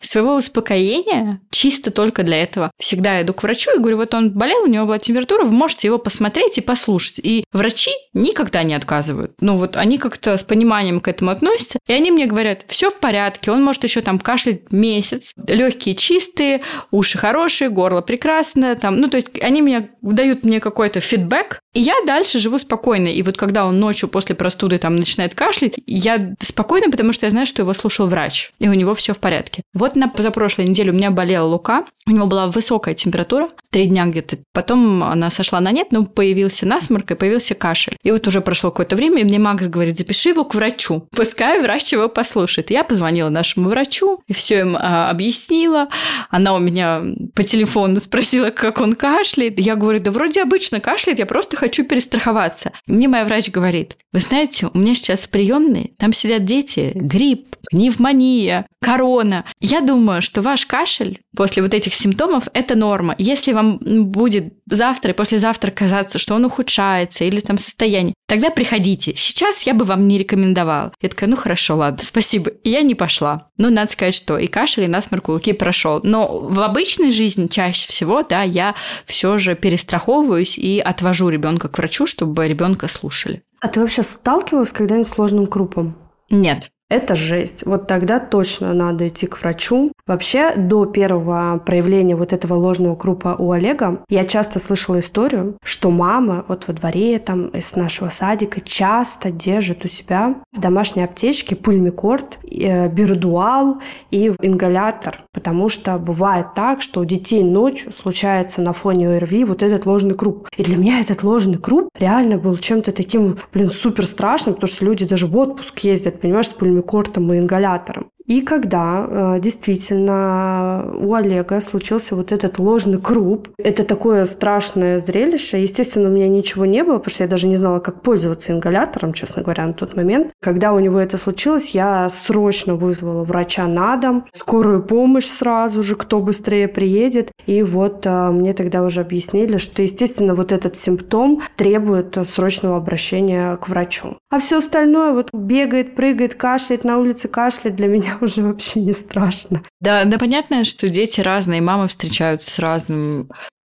своего успокоения, чисто только для этого. Всегда иду к врачу и говорю, вот он болел, у него была температура, вы можете его посмотреть и послушать. И врачи никогда не отказывают. Ну вот они как-то с пониманием к этому относятся. И они мне говорят, все в порядке, он может еще там кашлять месяц, легкие чистые, уши хорошие, горло прекрасное, там, ну то есть они мне дают мне какой-то фидбэк, и я дальше живу спокойно. И вот когда он ночью после простуды там начинает кашлять, я спокойна, потому что я знаю, что его слушал врач, и у него все в порядке. Вот на позапрошлой неделе у меня болела Лука, у него была высокая температура, три дня где-то. Потом она сошла на нет, но появился насморк и появился кашель. И вот уже прошло какое-то время, и мне Макс говорит, запиши его к врачу, пускай врач его послушает. Я позвонила нашему врачу и все им а, объяснила. Она у меня по телефону спросила, как он кашляет. Я говорю, да вроде обычно кашляет, я просто хочу перестраховаться. Мне моя врач говорит, вы знаете, у меня сейчас приемные, там сидят дети, грипп, пневмония, корона. Я думаю, что ваш кашель после вот этих симптомов – это норма. Если вам будет завтра и послезавтра казаться, что он ухудшается или там состояние, тогда приходите. Сейчас я бы вам не рекомендовала. Я такая, ну хорошо, ладно, спасибо. И я не пошла. Ну, надо сказать, что и кашель, и насморк у Луки прошел. Но в обычной жизни чаще всего, да, я все же перестраховываюсь и отвожу ребенка к врачу, чтобы ребенка слушали. А ты вообще сталкивалась когда-нибудь с сложным крупом? Нет. Это жесть. Вот тогда точно надо идти к врачу. Вообще, до первого проявления вот этого ложного крупа у Олега, я часто слышала историю, что мама вот во дворе там из нашего садика часто держит у себя в домашней аптечке пульмикорд, э, бирдуал и ингалятор. Потому что бывает так, что у детей ночью случается на фоне ОРВИ вот этот ложный круп. И для меня этот ложный круп реально был чем-то таким, блин, супер страшным, потому что люди даже в отпуск ездят, понимаешь, с пульмикордом кортом и ингалятором. И когда э, действительно у Олега случился вот этот ложный круп, это такое страшное зрелище. Естественно, у меня ничего не было, потому что я даже не знала, как пользоваться ингалятором, честно говоря, на тот момент. Когда у него это случилось, я срочно вызвала врача на дом, скорую помощь сразу же, кто быстрее приедет. И вот э, мне тогда уже объяснили, что, естественно, вот этот симптом требует срочного обращения к врачу. А все остальное вот бегает, прыгает, кашляет на улице, кашляет для меня уже вообще не страшно. Да, да, понятно, что дети разные, мамы встречаются с разным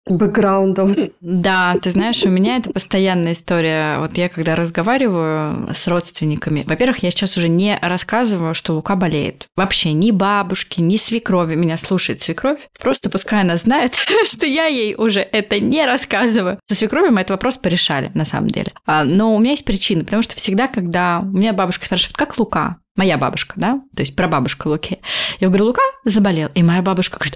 бэкграундом. Да, ты знаешь, у меня это постоянная история. Вот я когда разговариваю с родственниками, во-первых, я сейчас уже не рассказываю, что Лука болеет. Вообще ни бабушки, ни свекрови. Меня слушает свекровь. Просто пускай она знает, что я ей уже это не рассказываю. Со свекровью мы этот вопрос порешали, на самом деле. А, но у меня есть причина, потому что всегда, когда у меня бабушка спрашивает, как Лука? Моя бабушка, да? То есть прабабушка Луки. Я говорю, Лука заболел. И моя бабушка говорит,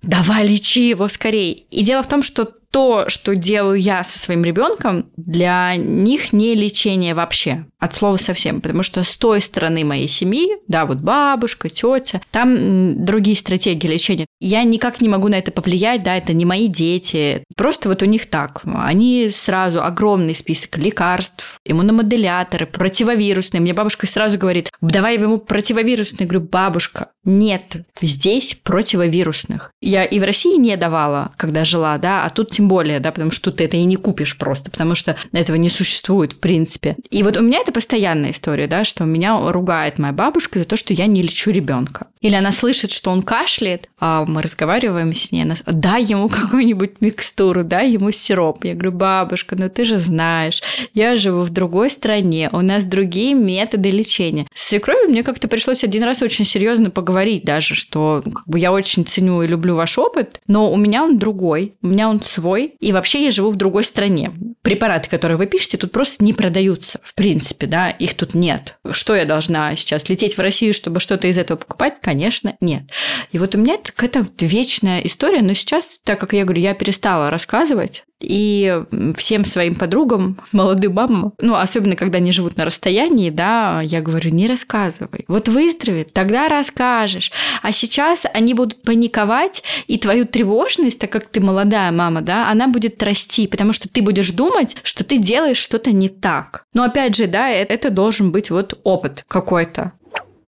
давай лечи его скорее. И дело в том, что то, что делаю я со своим ребенком, для них не лечение вообще, от слова совсем, потому что с той стороны моей семьи, да, вот бабушка, тетя, там другие стратегии лечения. Я никак не могу на это повлиять, да, это не мои дети, просто вот у них так. Они сразу огромный список лекарств, иммуномодуляторы, противовирусные. Мне бабушка сразу говорит, давай ему противовирусные. Я говорю, бабушка, нет здесь противовирусных. Я и в России не давала, когда жила, да, а тут тем более, да, потому что ты это и не купишь просто, потому что этого не существует в принципе. И вот у меня это постоянная история, да, что меня ругает моя бабушка за то, что я не лечу ребенка. Или она слышит, что он кашляет, а мы разговариваем с ней, она дай ему какую-нибудь микстуру, дай ему сироп. Я говорю, бабушка, ну ты же знаешь, я живу в другой стране, у нас другие методы лечения. С свекровью мне как-то пришлось один раз очень серьезно поговорить даже, что как бы, я очень ценю и люблю ваш опыт, но у меня он другой, у меня он свой, свой, и вообще я живу в другой стране. Препараты, которые вы пишете, тут просто не продаются, в принципе, да, их тут нет. Что я должна сейчас, лететь в Россию, чтобы что-то из этого покупать? Конечно, нет. И вот у меня это какая-то вечная история, но сейчас, так как я говорю, я перестала рассказывать, и всем своим подругам, молодым мамам, ну, особенно когда они живут на расстоянии, да, я говорю, не рассказывай. Вот выздоровеет, тогда расскажешь. А сейчас они будут паниковать, и твою тревожность, так как ты молодая мама, да, она будет расти, потому что ты будешь думать, что ты делаешь что-то не так. Но опять же, да, это, это должен быть вот опыт какой-то.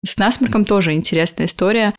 С насморком тоже интересная история.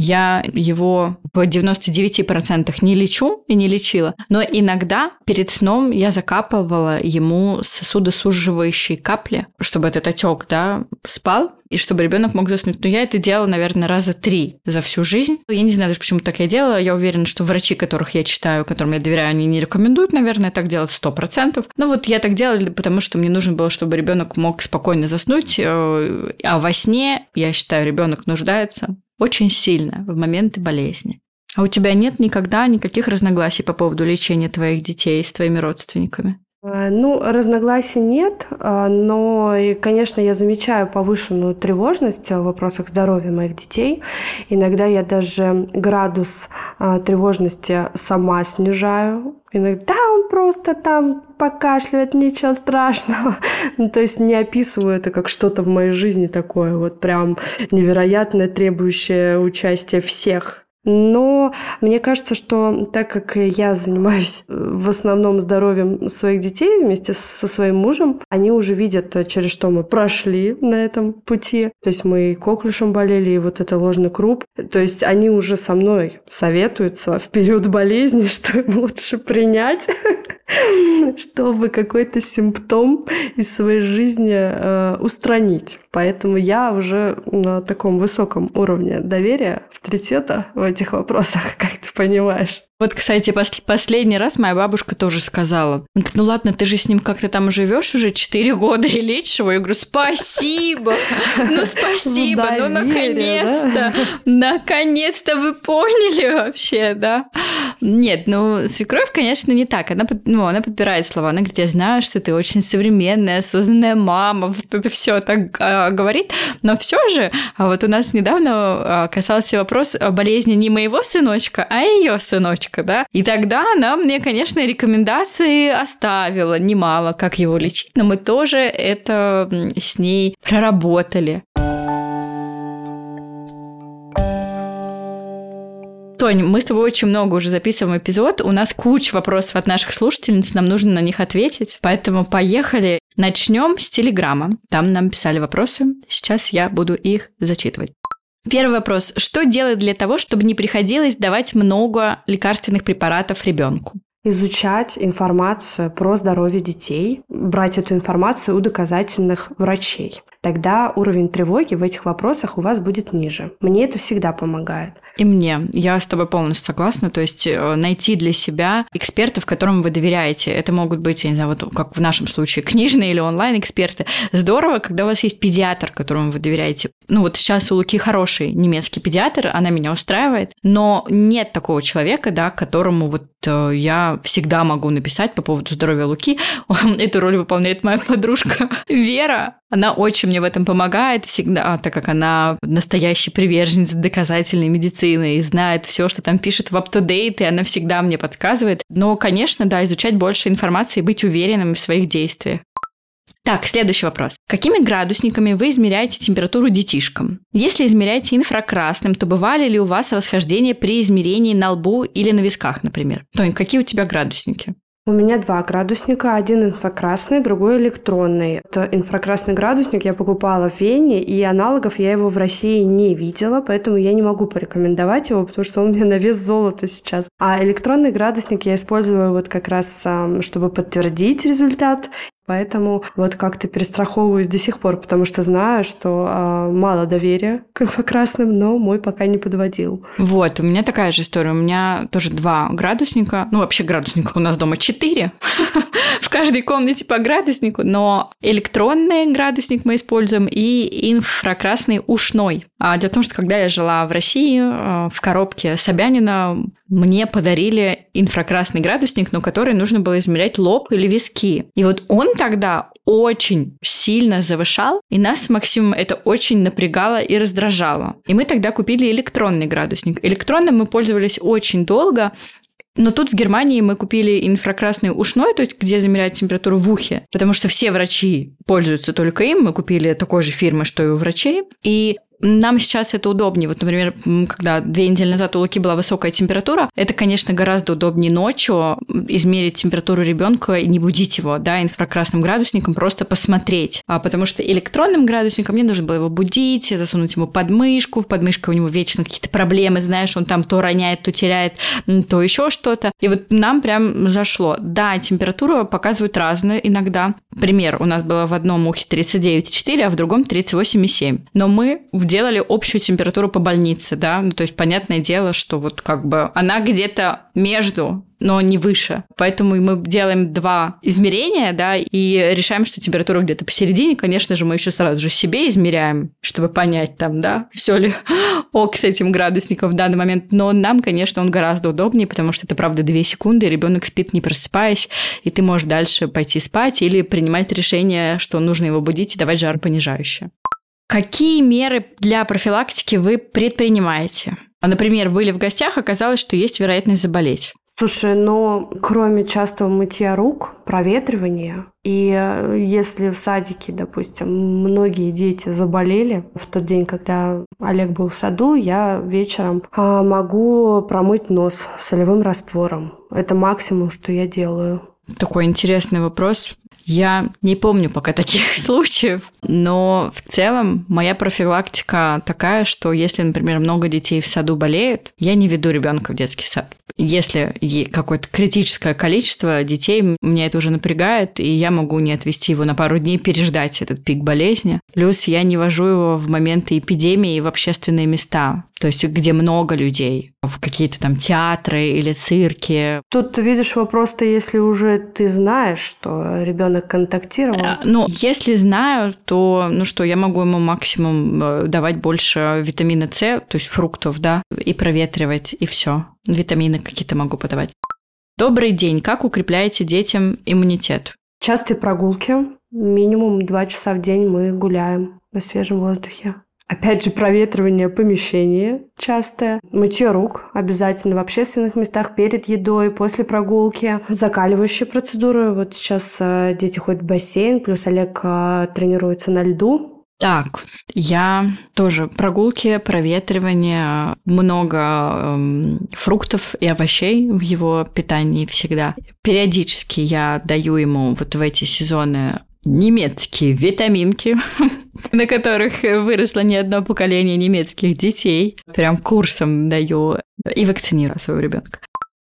Я его в 99% не лечу и не лечила, но иногда перед сном я закапывала ему сосудосуживающие капли, чтобы этот отек, да, спал, и чтобы ребенок мог заснуть. Но я это делала, наверное, раза три за всю жизнь. Я не знаю даже, почему так я делала. Я уверена, что врачи, которых я читаю, которым я доверяю, они не рекомендуют, наверное, так делать сто процентов. Но вот я так делала, потому что мне нужно было, чтобы ребенок мог спокойно заснуть. Э, а во сне, я считаю, ребенок нуждается очень сильно в моменты болезни. А у тебя нет никогда никаких разногласий по поводу лечения твоих детей с твоими родственниками? А, ну, разногласий нет, а, но, конечно, я замечаю повышенную тревожность в вопросах здоровья моих детей. Иногда я даже градус а, тревожности сама снижаю. Иногда он просто там покашливает, ничего страшного. Ну, то есть не описываю это как что-то в моей жизни такое вот прям невероятное, требующее участия всех но мне кажется, что так как я занимаюсь э, в основном здоровьем своих детей вместе со своим мужем, они уже видят, э, через что мы прошли на этом пути. То есть мы и коклюшем болели, и вот это ложный круп. То есть они уже со мной советуются в период болезни, что лучше принять, чтобы какой-то симптом из своей жизни э, устранить. Поэтому я уже на таком высоком уровне доверия, авторитета в этих вопросах, как ты понимаешь. Вот, кстати, пос- последний раз моя бабушка тоже сказала, ну ладно, ты же с ним как-то там живешь уже 4 года и лечишь его. Я говорю, спасибо, ну спасибо, ну наконец-то, наконец-то вы поняли вообще, да. Нет, ну свекровь, конечно, не так. Она, ну, она подбирает слова. Она говорит, я знаю, что ты очень современная, осознанная мама, вот это все так а, говорит, но все же, а вот у нас недавно а, касался вопрос болезни не моего сыночка, а ее сыночка да. И тогда она мне, конечно, рекомендации оставила немало, как его лечить, но мы тоже это с ней проработали. Тонь, мы с тобой очень много уже записываем эпизод. У нас куча вопросов от наших слушательниц, нам нужно на них ответить. Поэтому поехали. Начнем с Телеграма. Там нам писали вопросы. Сейчас я буду их зачитывать. Первый вопрос. Что делать для того, чтобы не приходилось давать много лекарственных препаратов ребенку? изучать информацию про здоровье детей, брать эту информацию у доказательных врачей. Тогда уровень тревоги в этих вопросах у вас будет ниже. Мне это всегда помогает. И мне. Я с тобой полностью согласна. То есть э, найти для себя экспертов, которым вы доверяете. Это могут быть, я не знаю, вот как в нашем случае, книжные или онлайн-эксперты. Здорово, когда у вас есть педиатр, которому вы доверяете. Ну вот сейчас у Луки хороший немецкий педиатр, она меня устраивает, но нет такого человека, да, которому вот э, я всегда могу написать по поводу здоровья Луки. Эту роль выполняет моя подружка Вера. Она очень мне в этом помогает всегда, так как она настоящий приверженец доказательной медицины и знает все, что там пишет в UpToDate, и она всегда мне подсказывает. Но, конечно, да, изучать больше информации и быть уверенным в своих действиях. Так, следующий вопрос. Какими градусниками вы измеряете температуру детишкам? Если измеряете инфракрасным, то бывали ли у вас расхождения при измерении на лбу или на висках, например? Тонь, какие у тебя градусники? У меня два градусника, один инфракрасный, другой электронный. Это инфракрасный градусник я покупала в Вене, и аналогов я его в России не видела, поэтому я не могу порекомендовать его, потому что он мне на вес золота сейчас. А электронный градусник я использую вот как раз, чтобы подтвердить результат Поэтому вот как-то перестраховываюсь до сих пор, потому что знаю, что э, мало доверия к инфракрасным, но мой пока не подводил. Вот, у меня такая же история. У меня тоже два градусника. Ну, вообще градусника у нас дома четыре. В каждой комнате по градуснику, но электронный градусник мы используем и инфракрасный ушной. А дело в том, что когда я жила в России, э, в коробке Собянина мне подарили инфракрасный градусник, но который нужно было измерять лоб или виски. И вот он тогда очень сильно завышал, и нас с это очень напрягало и раздражало. И мы тогда купили электронный градусник. Электронным мы пользовались очень долго, но тут в Германии мы купили инфракрасный ушной, то есть где замеряют температуру в ухе, потому что все врачи пользуются только им. Мы купили такой же фирмы, что и у врачей. И нам сейчас это удобнее. Вот, например, когда две недели назад у Луки была высокая температура, это, конечно, гораздо удобнее ночью измерить температуру ребенка и не будить его, да, инфракрасным градусником, просто посмотреть. А потому что электронным градусником мне нужно было его будить, засунуть ему подмышку, в подмышке у него вечно какие-то проблемы, знаешь, он там то роняет, то теряет, то еще что-то. И вот нам прям зашло. Да, температуру показывают разную иногда. Пример, у нас было в одном ухе 39,4, а в другом 38,7. Но мы в делали общую температуру по больнице, да, ну, то есть понятное дело, что вот как бы она где-то между но не выше. Поэтому мы делаем два измерения, да, и решаем, что температура где-то посередине. Конечно же, мы еще сразу же себе измеряем, чтобы понять там, да, все ли ок с этим градусником в данный момент. Но нам, конечно, он гораздо удобнее, потому что это, правда, две секунды, ребенок спит не просыпаясь, и ты можешь дальше пойти спать или принимать решение, что нужно его будить и давать жаропонижающее. Какие меры для профилактики вы предпринимаете? А, например, были в гостях, оказалось, что есть вероятность заболеть. Слушай, но кроме частого мытья рук, проветривания, и э, если в садике, допустим, многие дети заболели, в тот день, когда Олег был в саду, я вечером а, могу промыть нос солевым раствором. Это максимум, что я делаю. Такой интересный вопрос. Я не помню пока таких случаев, но в целом моя профилактика такая, что если, например, много детей в саду болеют, я не веду ребенка в детский сад. Если какое-то критическое количество детей, меня это уже напрягает, и я могу не отвести его на пару дней, переждать этот пик болезни. Плюс я не вожу его в моменты эпидемии в общественные места, то есть где много людей, в какие-то там театры или цирки. Тут видишь вопрос-то, если уже ты знаешь, что ребенок контактировал. Э, ну, если знаю, то, ну что, я могу ему максимум э, давать больше витамина С, то есть фруктов, да, и проветривать, и все. Витамины какие-то могу подавать. Добрый день. Как укрепляете детям иммунитет? Частые прогулки. Минимум два часа в день мы гуляем на свежем воздухе. Опять же, проветривание помещения частое. Мытье рук обязательно в общественных местах перед едой, после прогулки. Закаливающие процедуры. Вот сейчас э, дети ходят в бассейн, плюс Олег э, тренируется на льду. Так, я тоже прогулки, проветривание, много эм, фруктов и овощей в его питании всегда. Периодически я даю ему вот в эти сезоны немецкие витаминки, на которых выросло не одно поколение немецких детей. Прям курсом даю и вакцинирую своего ребенка.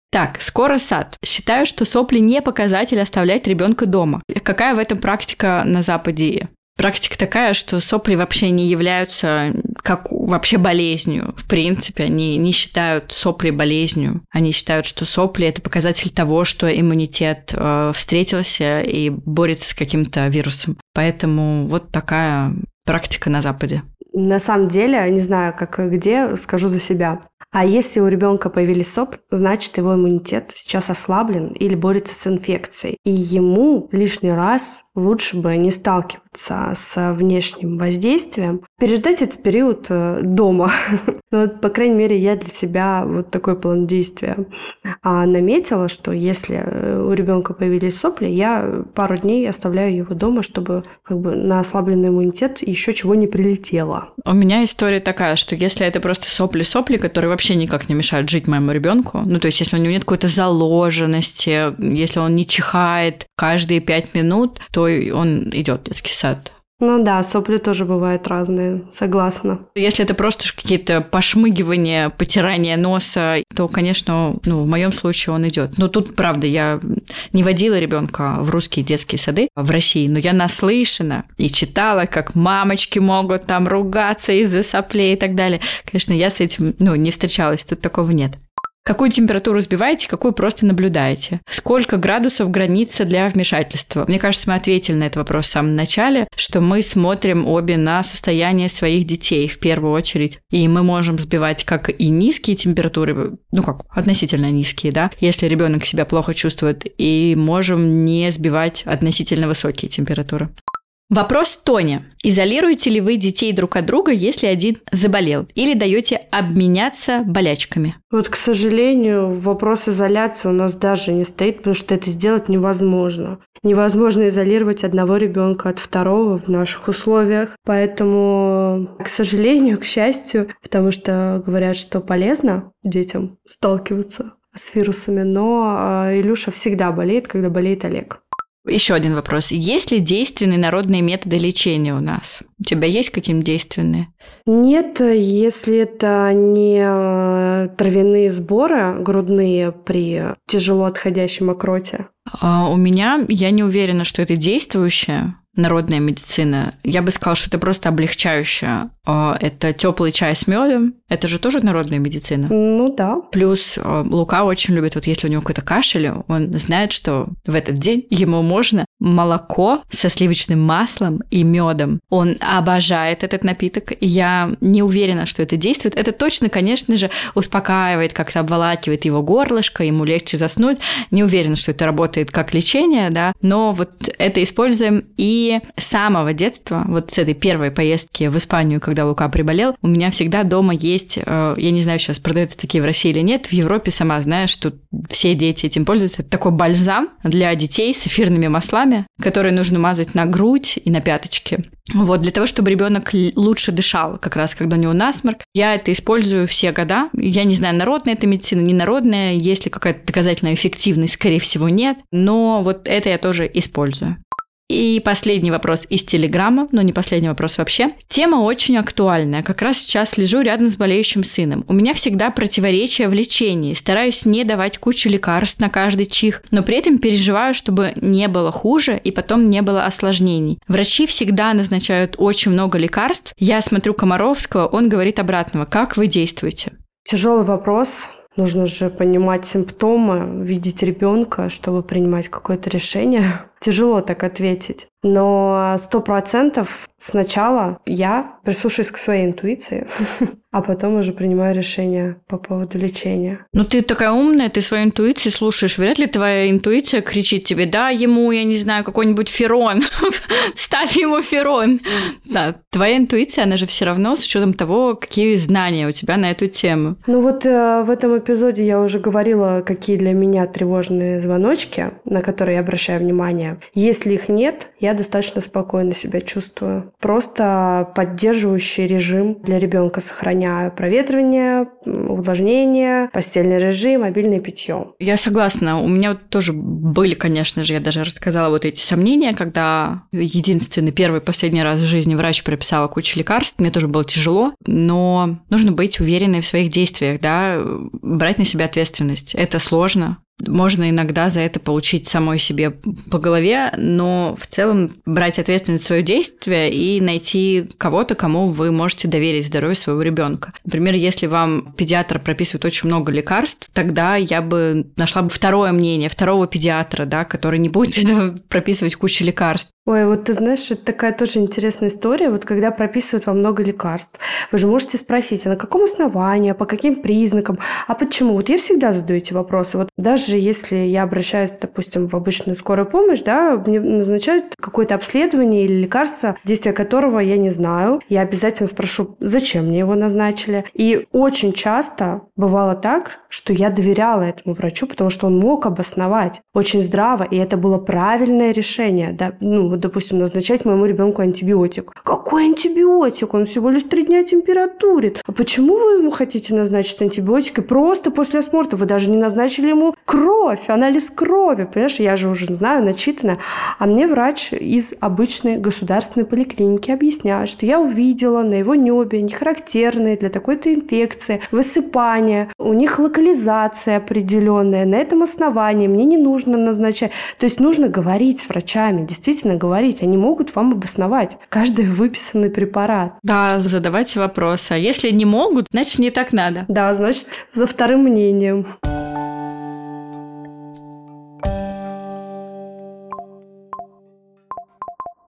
Так, скоро сад. Считаю, что сопли не показатель оставлять ребенка дома. Какая в этом практика на Западе Практика такая, что сопли вообще не являются как вообще болезнью. В принципе, они не считают сопли болезнью. Они считают, что сопли – это показатель того, что иммунитет э, встретился и борется с каким-то вирусом. Поэтому вот такая практика на Западе. На самом деле, не знаю, как где, скажу за себя. А если у ребенка появились соп, значит его иммунитет сейчас ослаблен или борется с инфекцией. И ему лишний раз лучше бы не сталкиваться с внешним воздействием, переждать этот период э, дома. ну, вот, по крайней мере, я для себя вот такой план действия а наметила, что если э, у ребенка появились сопли, я пару дней оставляю его дома, чтобы как бы на ослабленный иммунитет еще чего не прилетело. У меня история такая, что если это просто сопли-сопли, которые вообще никак не мешают жить моему ребенку. Ну, то есть, если у него нет какой-то заложенности, если он не чихает каждые пять минут, то он идет в детский сад. Ну да, сопли тоже бывают разные, согласна. Если это просто какие-то пошмыгивания, потирание носа, то, конечно, ну, в моем случае он идет. Но тут, правда, я не водила ребенка в русские детские сады в России, но я наслышана и читала, как мамочки могут там ругаться из-за соплей и так далее. Конечно, я с этим ну, не встречалась, тут такого нет. Какую температуру сбиваете, какую просто наблюдаете? Сколько градусов граница для вмешательства? Мне кажется, мы ответили на этот вопрос в самом начале, что мы смотрим обе на состояние своих детей в первую очередь. И мы можем сбивать как и низкие температуры, ну как, относительно низкие, да, если ребенок себя плохо чувствует, и можем не сбивать относительно высокие температуры. Вопрос Тони. Изолируете ли вы детей друг от друга, если один заболел? Или даете обменяться болячками? Вот, к сожалению, вопрос изоляции у нас даже не стоит, потому что это сделать невозможно. Невозможно изолировать одного ребенка от второго в наших условиях. Поэтому, к сожалению, к счастью, потому что говорят, что полезно детям сталкиваться с вирусами, но а, Илюша всегда болеет, когда болеет Олег. Еще один вопрос. Есть ли действенные народные методы лечения у нас? У тебя есть какие-нибудь действенные? Нет, если это не э, травяные сборы грудные при тяжело отходящем окроте. А у меня, я не уверена, что это действующее народная медицина. Я бы сказала, что это просто облегчающее. А, это теплый чай с медом. Это же тоже народная медицина. Ну да. Плюс а, Лука очень любит, вот если у него какой-то кашель, он знает, что в этот день ему можно молоко со сливочным маслом и медом. Он обожает этот напиток. Я не уверена, что это действует. Это точно, конечно же, успокаивает, как-то обволакивает его горлышко, ему легче заснуть. Не уверена, что это работает как лечение, да, но вот это используем и с самого детства, вот с этой первой поездки в Испанию, когда Лука приболел, у меня всегда дома есть, э, я не знаю, сейчас продаются такие в России или нет, в Европе сама знаешь, что все дети этим пользуются. Это такой бальзам для детей с эфирными маслами, которые нужно мазать на грудь и на пяточки. Вот, для того, чтобы ребенок лучше дышал, как раз когда у него насморк. Я это использую все года. Я не знаю, народная это медицина, не народная, есть ли какая-то доказательная эффективность, скорее всего, нет. Но вот это я тоже использую. И последний вопрос из Телеграма, но не последний вопрос вообще. Тема очень актуальная. Как раз сейчас лежу рядом с болеющим сыном. У меня всегда противоречия в лечении. Стараюсь не давать кучу лекарств на каждый чих, но при этом переживаю, чтобы не было хуже и потом не было осложнений. Врачи всегда назначают очень много лекарств. Я смотрю Комаровского, он говорит обратного. Как вы действуете? Тяжелый вопрос. Нужно же понимать симптомы, видеть ребенка, чтобы принимать какое-то решение. Тяжело так ответить. Но сто процентов сначала я прислушаюсь к своей интуиции, а потом уже принимаю решение по поводу лечения. Ну, ты такая умная, ты свою интуицию слушаешь. Вряд ли твоя интуиция кричит тебе, да, ему, я не знаю, какой-нибудь ферон, ставь ему ферон. Да, твоя интуиция, она же все равно с учетом того, какие знания у тебя на эту тему. Ну вот э, в этом эпизоде я уже говорила, какие для меня тревожные звоночки, на которые я обращаю внимание. Если их нет, я достаточно спокойно себя чувствую. Просто поддерживающий режим для ребенка сохраняю. Проветривание, увлажнение, постельный режим, мобильное питье. Я согласна. У меня тоже были, конечно же, я даже рассказала вот эти сомнения, когда единственный первый последний раз в жизни врач прописала кучу лекарств. Мне тоже было тяжело, но нужно быть уверенной в своих действиях, да, брать на себя ответственность. Это сложно, можно иногда за это получить самой себе по голове, но в целом брать ответственность за свое действие и найти кого-то, кому вы можете доверить здоровье своего ребенка. Например, если вам педиатр прописывает очень много лекарств, тогда я бы нашла бы второе мнение, второго педиатра, да, который не будет прописывать кучу лекарств. Ой, вот ты знаешь, это такая тоже интересная история. Вот когда прописывают вам много лекарств, вы же можете спросить, а на каком основании, а по каким признакам, а почему? Вот я всегда задаю эти вопросы. Вот даже если я обращаюсь, допустим, в обычную скорую помощь, да, мне назначают какое-то обследование или лекарство, действие которого я не знаю, я обязательно спрошу, зачем мне его назначили. И очень часто бывало так, что я доверяла этому врачу, потому что он мог обосновать очень здраво, и это было правильное решение. Да, ну, допустим, назначать моему ребенку антибиотик. Какой антибиотик? Он всего лишь три дня температурит. А почему вы ему хотите назначить антибиотик? И просто после осмотра вы даже не назначили ему кровь, анализ крови. Понимаешь, я же уже знаю, начитана. А мне врач из обычной государственной поликлиники объясняет, что я увидела на его небе нехарактерные для такой-то инфекции высыпания. У них локализация определенная. На этом основании мне не нужно назначать. То есть нужно говорить с врачами, действительно говорить говорить, они могут вам обосновать каждый выписанный препарат. Да, задавайте вопросы. А если не могут, значит, не так надо. Да, значит, за вторым мнением.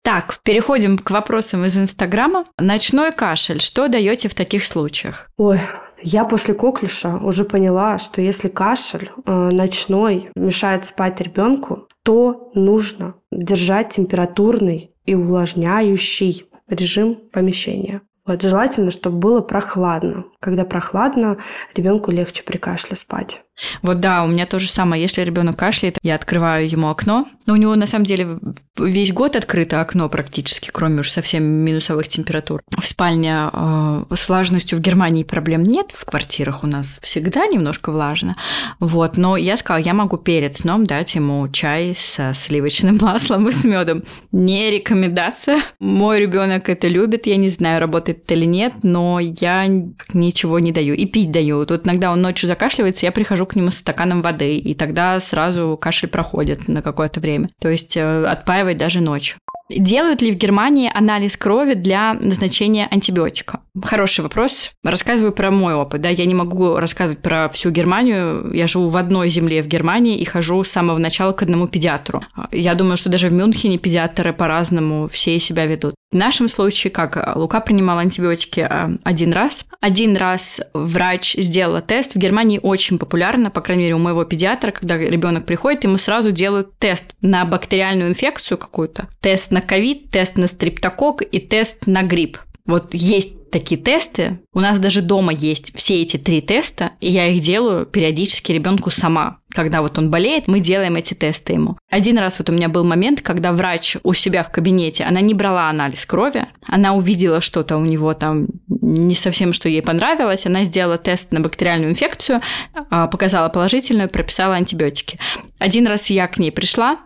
Так, переходим к вопросам из Инстаграма. Ночной кашель. Что даете в таких случаях? Ой, я после коклюша уже поняла, что если кашель э, ночной мешает спать ребенку, то нужно держать температурный и увлажняющий режим помещения. Вот желательно, чтобы было прохладно. Когда прохладно, ребенку легче при кашле спать. Вот да, у меня то же самое. Если ребенок кашляет, я открываю ему окно. Но у него на самом деле весь год открыто окно практически, кроме уж совсем минусовых температур. В спальне э, с влажностью в Германии проблем нет. В квартирах у нас всегда немножко влажно. Вот, но я сказала, я могу перед сном дать ему чай со сливочным маслом и с медом. Не рекомендация. Мой ребенок это любит. Я не знаю, работает это или нет, но я ничего не даю. И пить даю. Вот иногда он ночью закашливается, я прихожу к нему стаканом воды, и тогда сразу кашель проходит на какое-то время. То есть э, отпаивать даже ночью. Делают ли в Германии анализ крови для назначения антибиотика? Хороший вопрос. Рассказываю про мой опыт. Да, я не могу рассказывать про всю Германию. Я живу в одной земле в Германии и хожу с самого начала к одному педиатру. Я думаю, что даже в Мюнхене педиатры по-разному все себя ведут. В нашем случае, как Лука принимал антибиотики а, один раз. Один раз врач сделала тест. В Германии очень популярно, по крайней мере, у моего педиатра, когда ребенок приходит, ему сразу делают тест на бактериальную инфекцию какую-то. Тест на ковид, тест на стриптокок и тест на грипп. Вот есть такие тесты. У нас даже дома есть все эти три теста, и я их делаю периодически ребенку сама. Когда вот он болеет, мы делаем эти тесты ему. Один раз вот у меня был момент, когда врач у себя в кабинете, она не брала анализ крови, она увидела что-то у него там не совсем, что ей понравилось, она сделала тест на бактериальную инфекцию, а, показала положительную, прописала антибиотики. Один раз я к ней пришла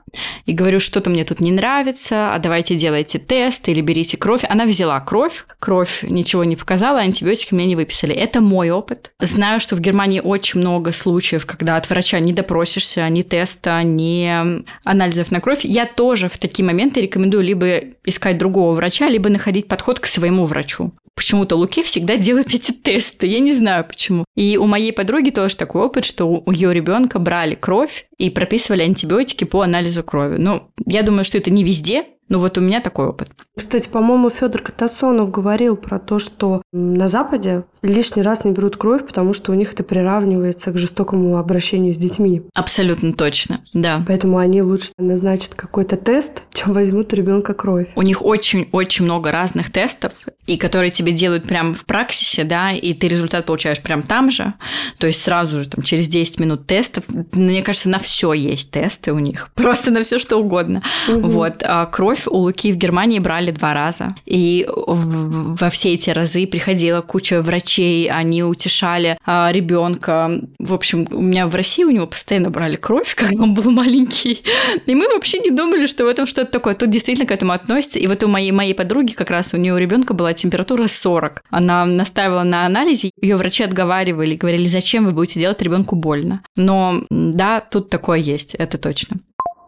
и говорю, что-то мне тут не нравится, а давайте делайте тест или берите кровь. Она взяла кровь, кровь ничего не показала, антибиотики мне не выписали. Это мой опыт. Знаю, что в Германии очень много случаев, когда от врача не допросишься ни теста, ни анализов на кровь. Я тоже в такие моменты рекомендую либо искать другого врача, либо находить подход к своему врачу. Почему-то Луке всегда делают эти тесты. Я не знаю почему. И у моей подруги тоже такой опыт, что у ее ребенка брали кровь и прописывали антибиотики по анализу крови. Ну, я думаю, что это не везде, ну вот у меня такой опыт. Кстати, по-моему, Федор Катасонов говорил про то, что на Западе лишний раз не берут кровь, потому что у них это приравнивается к жестокому обращению с детьми. Абсолютно точно, да. Поэтому они лучше назначат какой-то тест, чем возьмут у ребенка кровь. У них очень-очень много разных тестов, и которые тебе делают прямо в праксисе, да, и ты результат получаешь прямо там же, то есть сразу же там через 10 минут тестов. Мне кажется, на все есть тесты у них, просто на все что угодно. Угу. Вот. А кровь кровь у Луки в Германии брали два раза. И во все эти разы приходила куча врачей, они утешали а, ребенка. В общем, у меня в России у него постоянно брали кровь, когда он был маленький. И мы вообще не думали, что в этом что-то такое. Тут действительно к этому относится. И вот у моей, моей подруги как раз у нее у ребенка была температура 40. Она настаивала на анализе, ее врачи отговаривали, говорили, зачем вы будете делать ребенку больно. Но да, тут такое есть, это точно.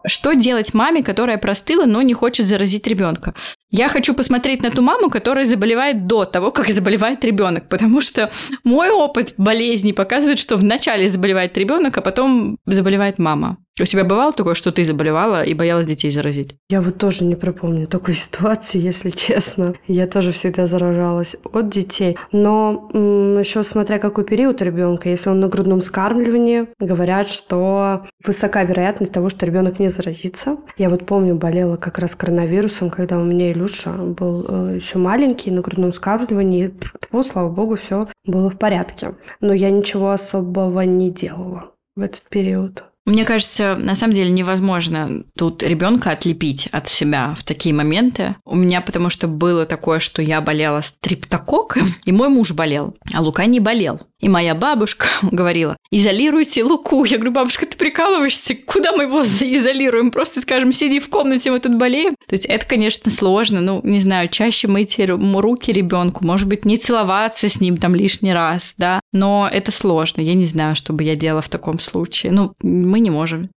Что делать маме, которая простыла, но не хочет заразить ребенка? Я хочу посмотреть на ту маму, которая заболевает до того, как заболевает ребенок, потому что мой опыт болезни показывает, что вначале заболевает ребенок, а потом заболевает мама. У тебя бывало такое, что ты заболевала и боялась детей заразить? Я вот тоже не припомню такой ситуации, если честно. Я тоже всегда заражалась от детей. Но еще смотря какой период ребенка, если он на грудном скармливании, говорят, что высока вероятность того, что ребенок не заразится. Я вот помню, болела как раз коронавирусом, когда у меня Илюша был э, еще маленький на грудном скармливании. И, слава богу, все было в порядке. Но я ничего особого не делала в этот период. Мне кажется, на самом деле невозможно тут ребенка отлепить от себя в такие моменты. У меня потому что было такое, что я болела стриптококком, и мой муж болел, а Лука не болел. И моя бабушка говорила, изолируйте Луку. Я говорю, бабушка, ты прикалываешься? Куда мы его изолируем? Просто скажем, сиди в комнате, мы тут болеем. То есть это, конечно, сложно. Ну, не знаю, чаще мыть руки ребенку, может быть, не целоваться с ним там лишний раз, да. Но это сложно. Я не знаю, что бы я делала в таком случае. Ну, мы не можем.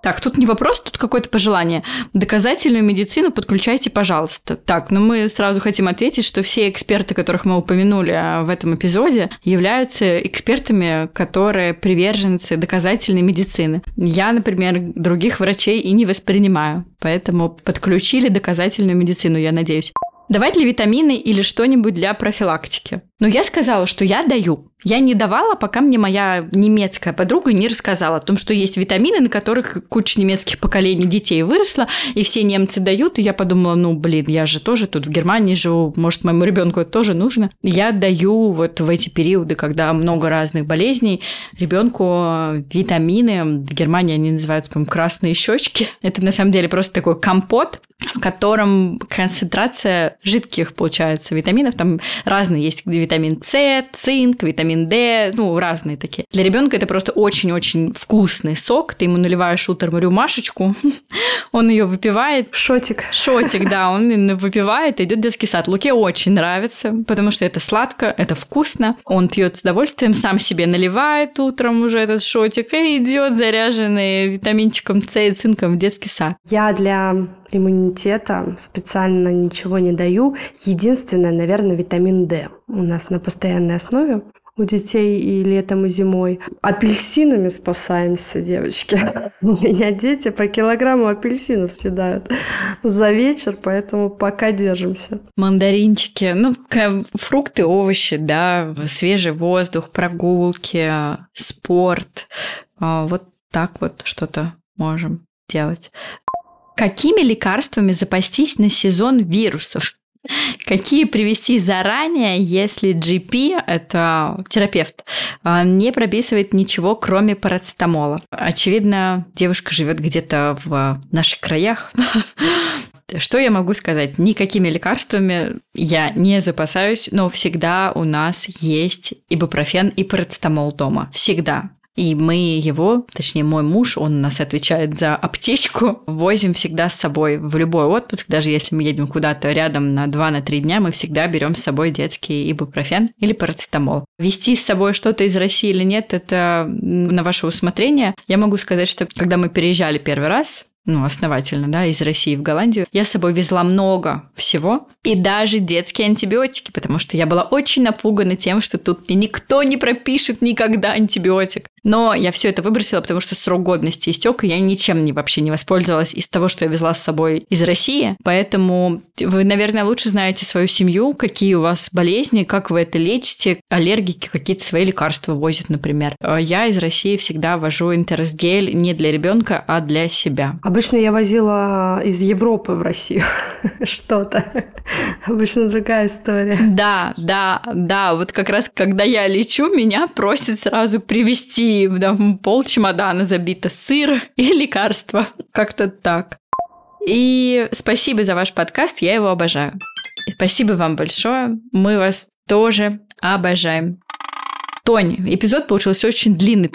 Так, тут не вопрос, тут какое-то пожелание. Доказательную медицину подключайте, пожалуйста. Так, но ну мы сразу хотим ответить, что все эксперты, которых мы упомянули а, в этом эпизоде, являются экспертами, которые приверженцы доказательной медицины. Я, например, других врачей и не воспринимаю. Поэтому подключили доказательную медицину, я надеюсь. Давать ли витамины или что-нибудь для профилактики? Но я сказала, что я даю. Я не давала, пока мне моя немецкая подруга не рассказала о том, что есть витамины, на которых куча немецких поколений детей выросла, и все немцы дают. И я подумала, ну, блин, я же тоже тут в Германии живу, может, моему ребенку это тоже нужно. Я даю вот в эти периоды, когда много разных болезней, ребенку витамины. В Германии они называются, по красные щечки. Это на самом деле просто такой компот, в котором концентрация жидких, получается, витаминов. Там разные есть витамин С, цинк, витамин D, ну, разные такие. Для ребенка это просто очень-очень вкусный сок. Ты ему наливаешь утром рюмашечку, он ее выпивает. Шотик. Шотик, да, он выпивает, идет детский сад. Луке очень нравится, потому что это сладко, это вкусно. Он пьет с удовольствием, сам себе наливает утром уже этот шотик и идет заряженный витаминчиком С и цинком в детский сад. Я для иммунитета специально ничего не даю. Единственное, наверное, витамин D у нас на постоянной основе у детей и летом, и зимой. Апельсинами спасаемся, девочки. У меня дети по килограмму апельсинов съедают за вечер, поэтому пока держимся. Мандаринчики, ну, фрукты, овощи, да, свежий воздух, прогулки, спорт. А, вот так вот что-то можем делать. Какими лекарствами запастись на сезон вирусов? Какие привести заранее, если GP, это терапевт, а, не прописывает ничего, кроме парацетамола? Очевидно, девушка живет где-то в наших краях. Что я могу сказать? Никакими лекарствами я не запасаюсь, но всегда у нас есть ибупрофен и парацетамол дома. Всегда. И мы его, точнее мой муж, он у нас отвечает за аптечку, возим всегда с собой в любой отпуск, даже если мы едем куда-то рядом на 2-3 дня, мы всегда берем с собой детский ибупрофен или парацетамол. Вести с собой что-то из России или нет, это на ваше усмотрение. Я могу сказать, что когда мы переезжали первый раз, ну, основательно, да, из России в Голландию, я с собой везла много всего, и даже детские антибиотики, потому что я была очень напугана тем, что тут мне никто не пропишет никогда антибиотик. Но я все это выбросила, потому что срок годности истек, и я ничем не, вообще не воспользовалась из того, что я везла с собой из России. Поэтому вы, наверное, лучше знаете свою семью, какие у вас болезни, как вы это лечите, аллергики, какие-то свои лекарства возят, например. Я из России всегда вожу интерсгель не для ребенка, а для себя. Обычно я возила из Европы в Россию что-то. Обычно другая история. Да, да, да. Вот как раз, когда я лечу, меня просят сразу привезти да, пол чемодана забито сыр и лекарства. Как-то так. И спасибо за ваш подкаст, я его обожаю. И спасибо вам большое, мы вас тоже обожаем. Тони, эпизод получился очень длинный.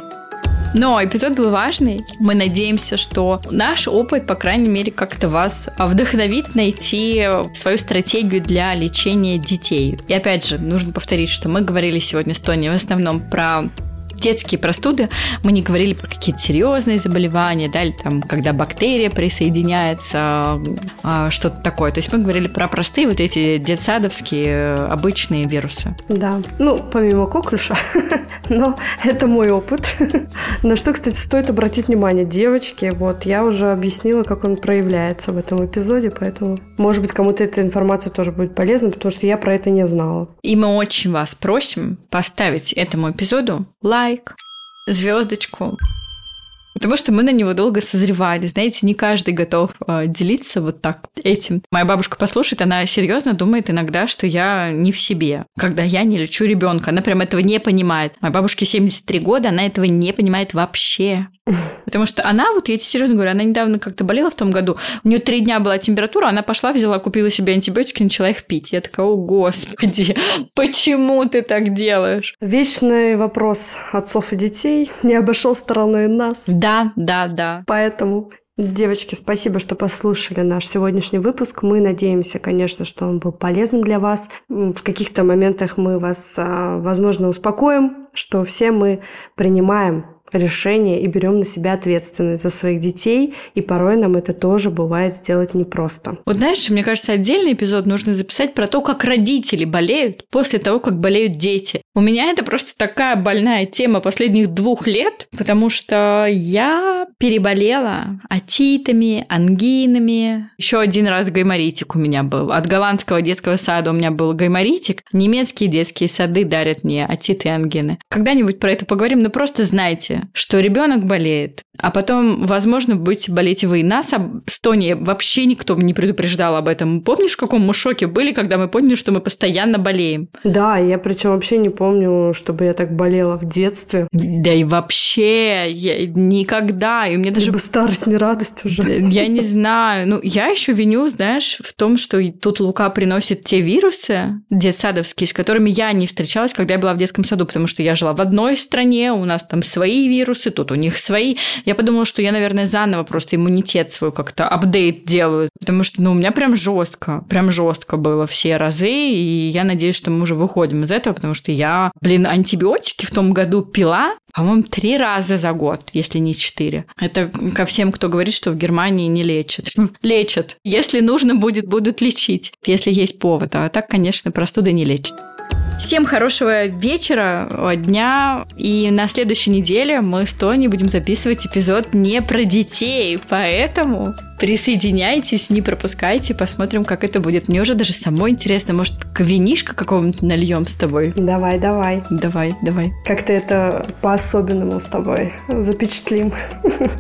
Но эпизод был важный. Мы надеемся, что наш опыт, по крайней мере, как-то вас вдохновит найти свою стратегию для лечения детей. И опять же, нужно повторить, что мы говорили сегодня с Тони в основном про детские простуды, мы не говорили про какие-то серьезные заболевания, да, или там, когда бактерия присоединяется, а, что-то такое. То есть мы говорили про простые вот эти детсадовские обычные вирусы. Да, ну, помимо коклюша, но это мой опыт. На что, кстати, стоит обратить внимание, девочки, вот я уже объяснила, как он проявляется в этом эпизоде, поэтому, может быть, кому-то эта информация тоже будет полезна, потому что я про это не знала. И мы очень вас просим поставить этому эпизоду лайк, лайк, звездочку. Потому что мы на него долго созревали. Знаете, не каждый готов э, делиться вот так этим. Моя бабушка послушает, она серьезно думает иногда, что я не в себе, когда я не лечу ребенка. Она прям этого не понимает. Моей бабушке 73 года, она этого не понимает вообще. Потому что она, вот я тебе серьезно говорю, она недавно как-то болела в том году, у нее три дня была температура, она пошла, взяла, купила себе антибиотики, начала их пить. Я такая, о господи, почему ты так делаешь? Вечный вопрос отцов и детей не обошел стороной нас. Да, да, да. Поэтому Девочки, спасибо, что послушали наш сегодняшний выпуск. Мы надеемся, конечно, что он был полезным для вас. В каких-то моментах мы вас, а, возможно, успокоим, что все мы принимаем решение и берем на себя ответственность за своих детей, и порой нам это тоже бывает сделать непросто. Вот знаешь, мне кажется, отдельный эпизод нужно записать про то, как родители болеют после того, как болеют дети. У меня это просто такая больная тема последних двух лет, потому что я переболела атитами, ангинами. Еще один раз гайморитик у меня был. От голландского детского сада у меня был гайморитик. Немецкие детские сады дарят мне атиты и ангины. Когда-нибудь про это поговорим, но просто знайте, что ребенок болеет, а потом, возможно, будете болеть вы. Нас с Тони вообще никто не предупреждал об этом. Помнишь, в каком мы шоке были, когда мы поняли, что мы постоянно болеем? Да, я причем вообще не помню, чтобы я так болела в детстве. Да и вообще, я никогда. И мне даже... Либо старость, не радость уже. Я не знаю. Ну, я еще виню, знаешь, в том, что тут Лука приносит те вирусы детсадовские, с которыми я не встречалась, когда я была в детском саду, потому что я жила в одной стране, у нас там свои вирусы, тут у них свои. Я подумала, что я, наверное, заново просто иммунитет свой как-то апдейт делаю, потому что, ну, у меня прям жестко, прям жестко было все разы, и я надеюсь, что мы уже выходим из этого, потому что я, блин, антибиотики в том году пила, по-моему, три раза за год, если не четыре. Это ко всем, кто говорит, что в Германии не лечат. Лечат. Если нужно будет, будут лечить, если есть повод. А так, конечно, простуды не лечат. Всем хорошего вечера, дня. И на следующей неделе мы с Тони будем записывать эпизод не про детей. Поэтому присоединяйтесь, не пропускайте, посмотрим, как это будет. Мне уже даже самой интересно, может, винишка какого-нибудь нальем с тобой? Давай, давай. Давай, давай. Как-то это по-особенному с тобой запечатлим.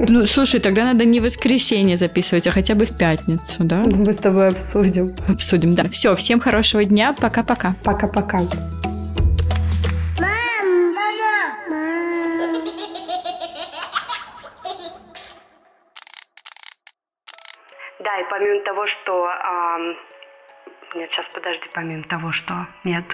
Ну, слушай, тогда надо не в воскресенье записывать, а хотя бы в пятницу, да? Мы с тобой обсудим. Обсудим, да. Все, всем хорошего дня. Пока-пока. Пока-пока. Да, и помимо того, что... А... Нет, сейчас подожди, помимо того, что... Нет.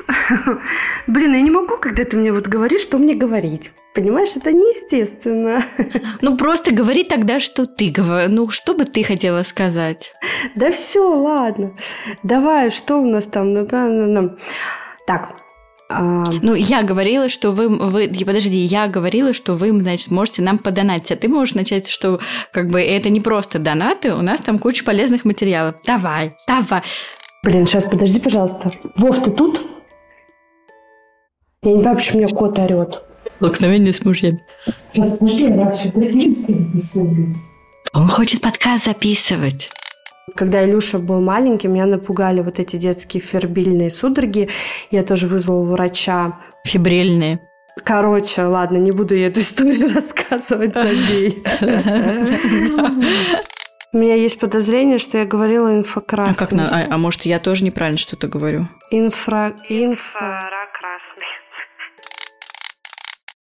Блин, я не могу, когда ты мне вот говоришь, что мне говорить. Понимаешь, это неестественно. Ну, просто говори тогда, что ты говоришь. Ну, что бы ты хотела сказать? Да все, ладно. Давай, что у нас там? Ну, так, а... Ну, я говорила, что вы, вы... Подожди, я говорила, что вы, значит, можете нам подонатить. А ты можешь начать, что как бы это не просто донаты, у нас там куча полезных материалов. Давай, давай. Блин, сейчас подожди, пожалуйста. Вов, ты тут? Я не знаю, почему у меня кот орет. Столкновение с мужьями. Сейчас, подожди, я Он хочет подкаст записывать. Когда Илюша был маленький, меня напугали вот эти детские фербильные судороги. Я тоже вызвала врача. Фибрильные. Короче, ладно, не буду я эту историю рассказывать, забей. У меня есть подозрение, что я говорила инфокрасный. А, как на... а, а может, я тоже неправильно что-то говорю? Инфра... Инфра...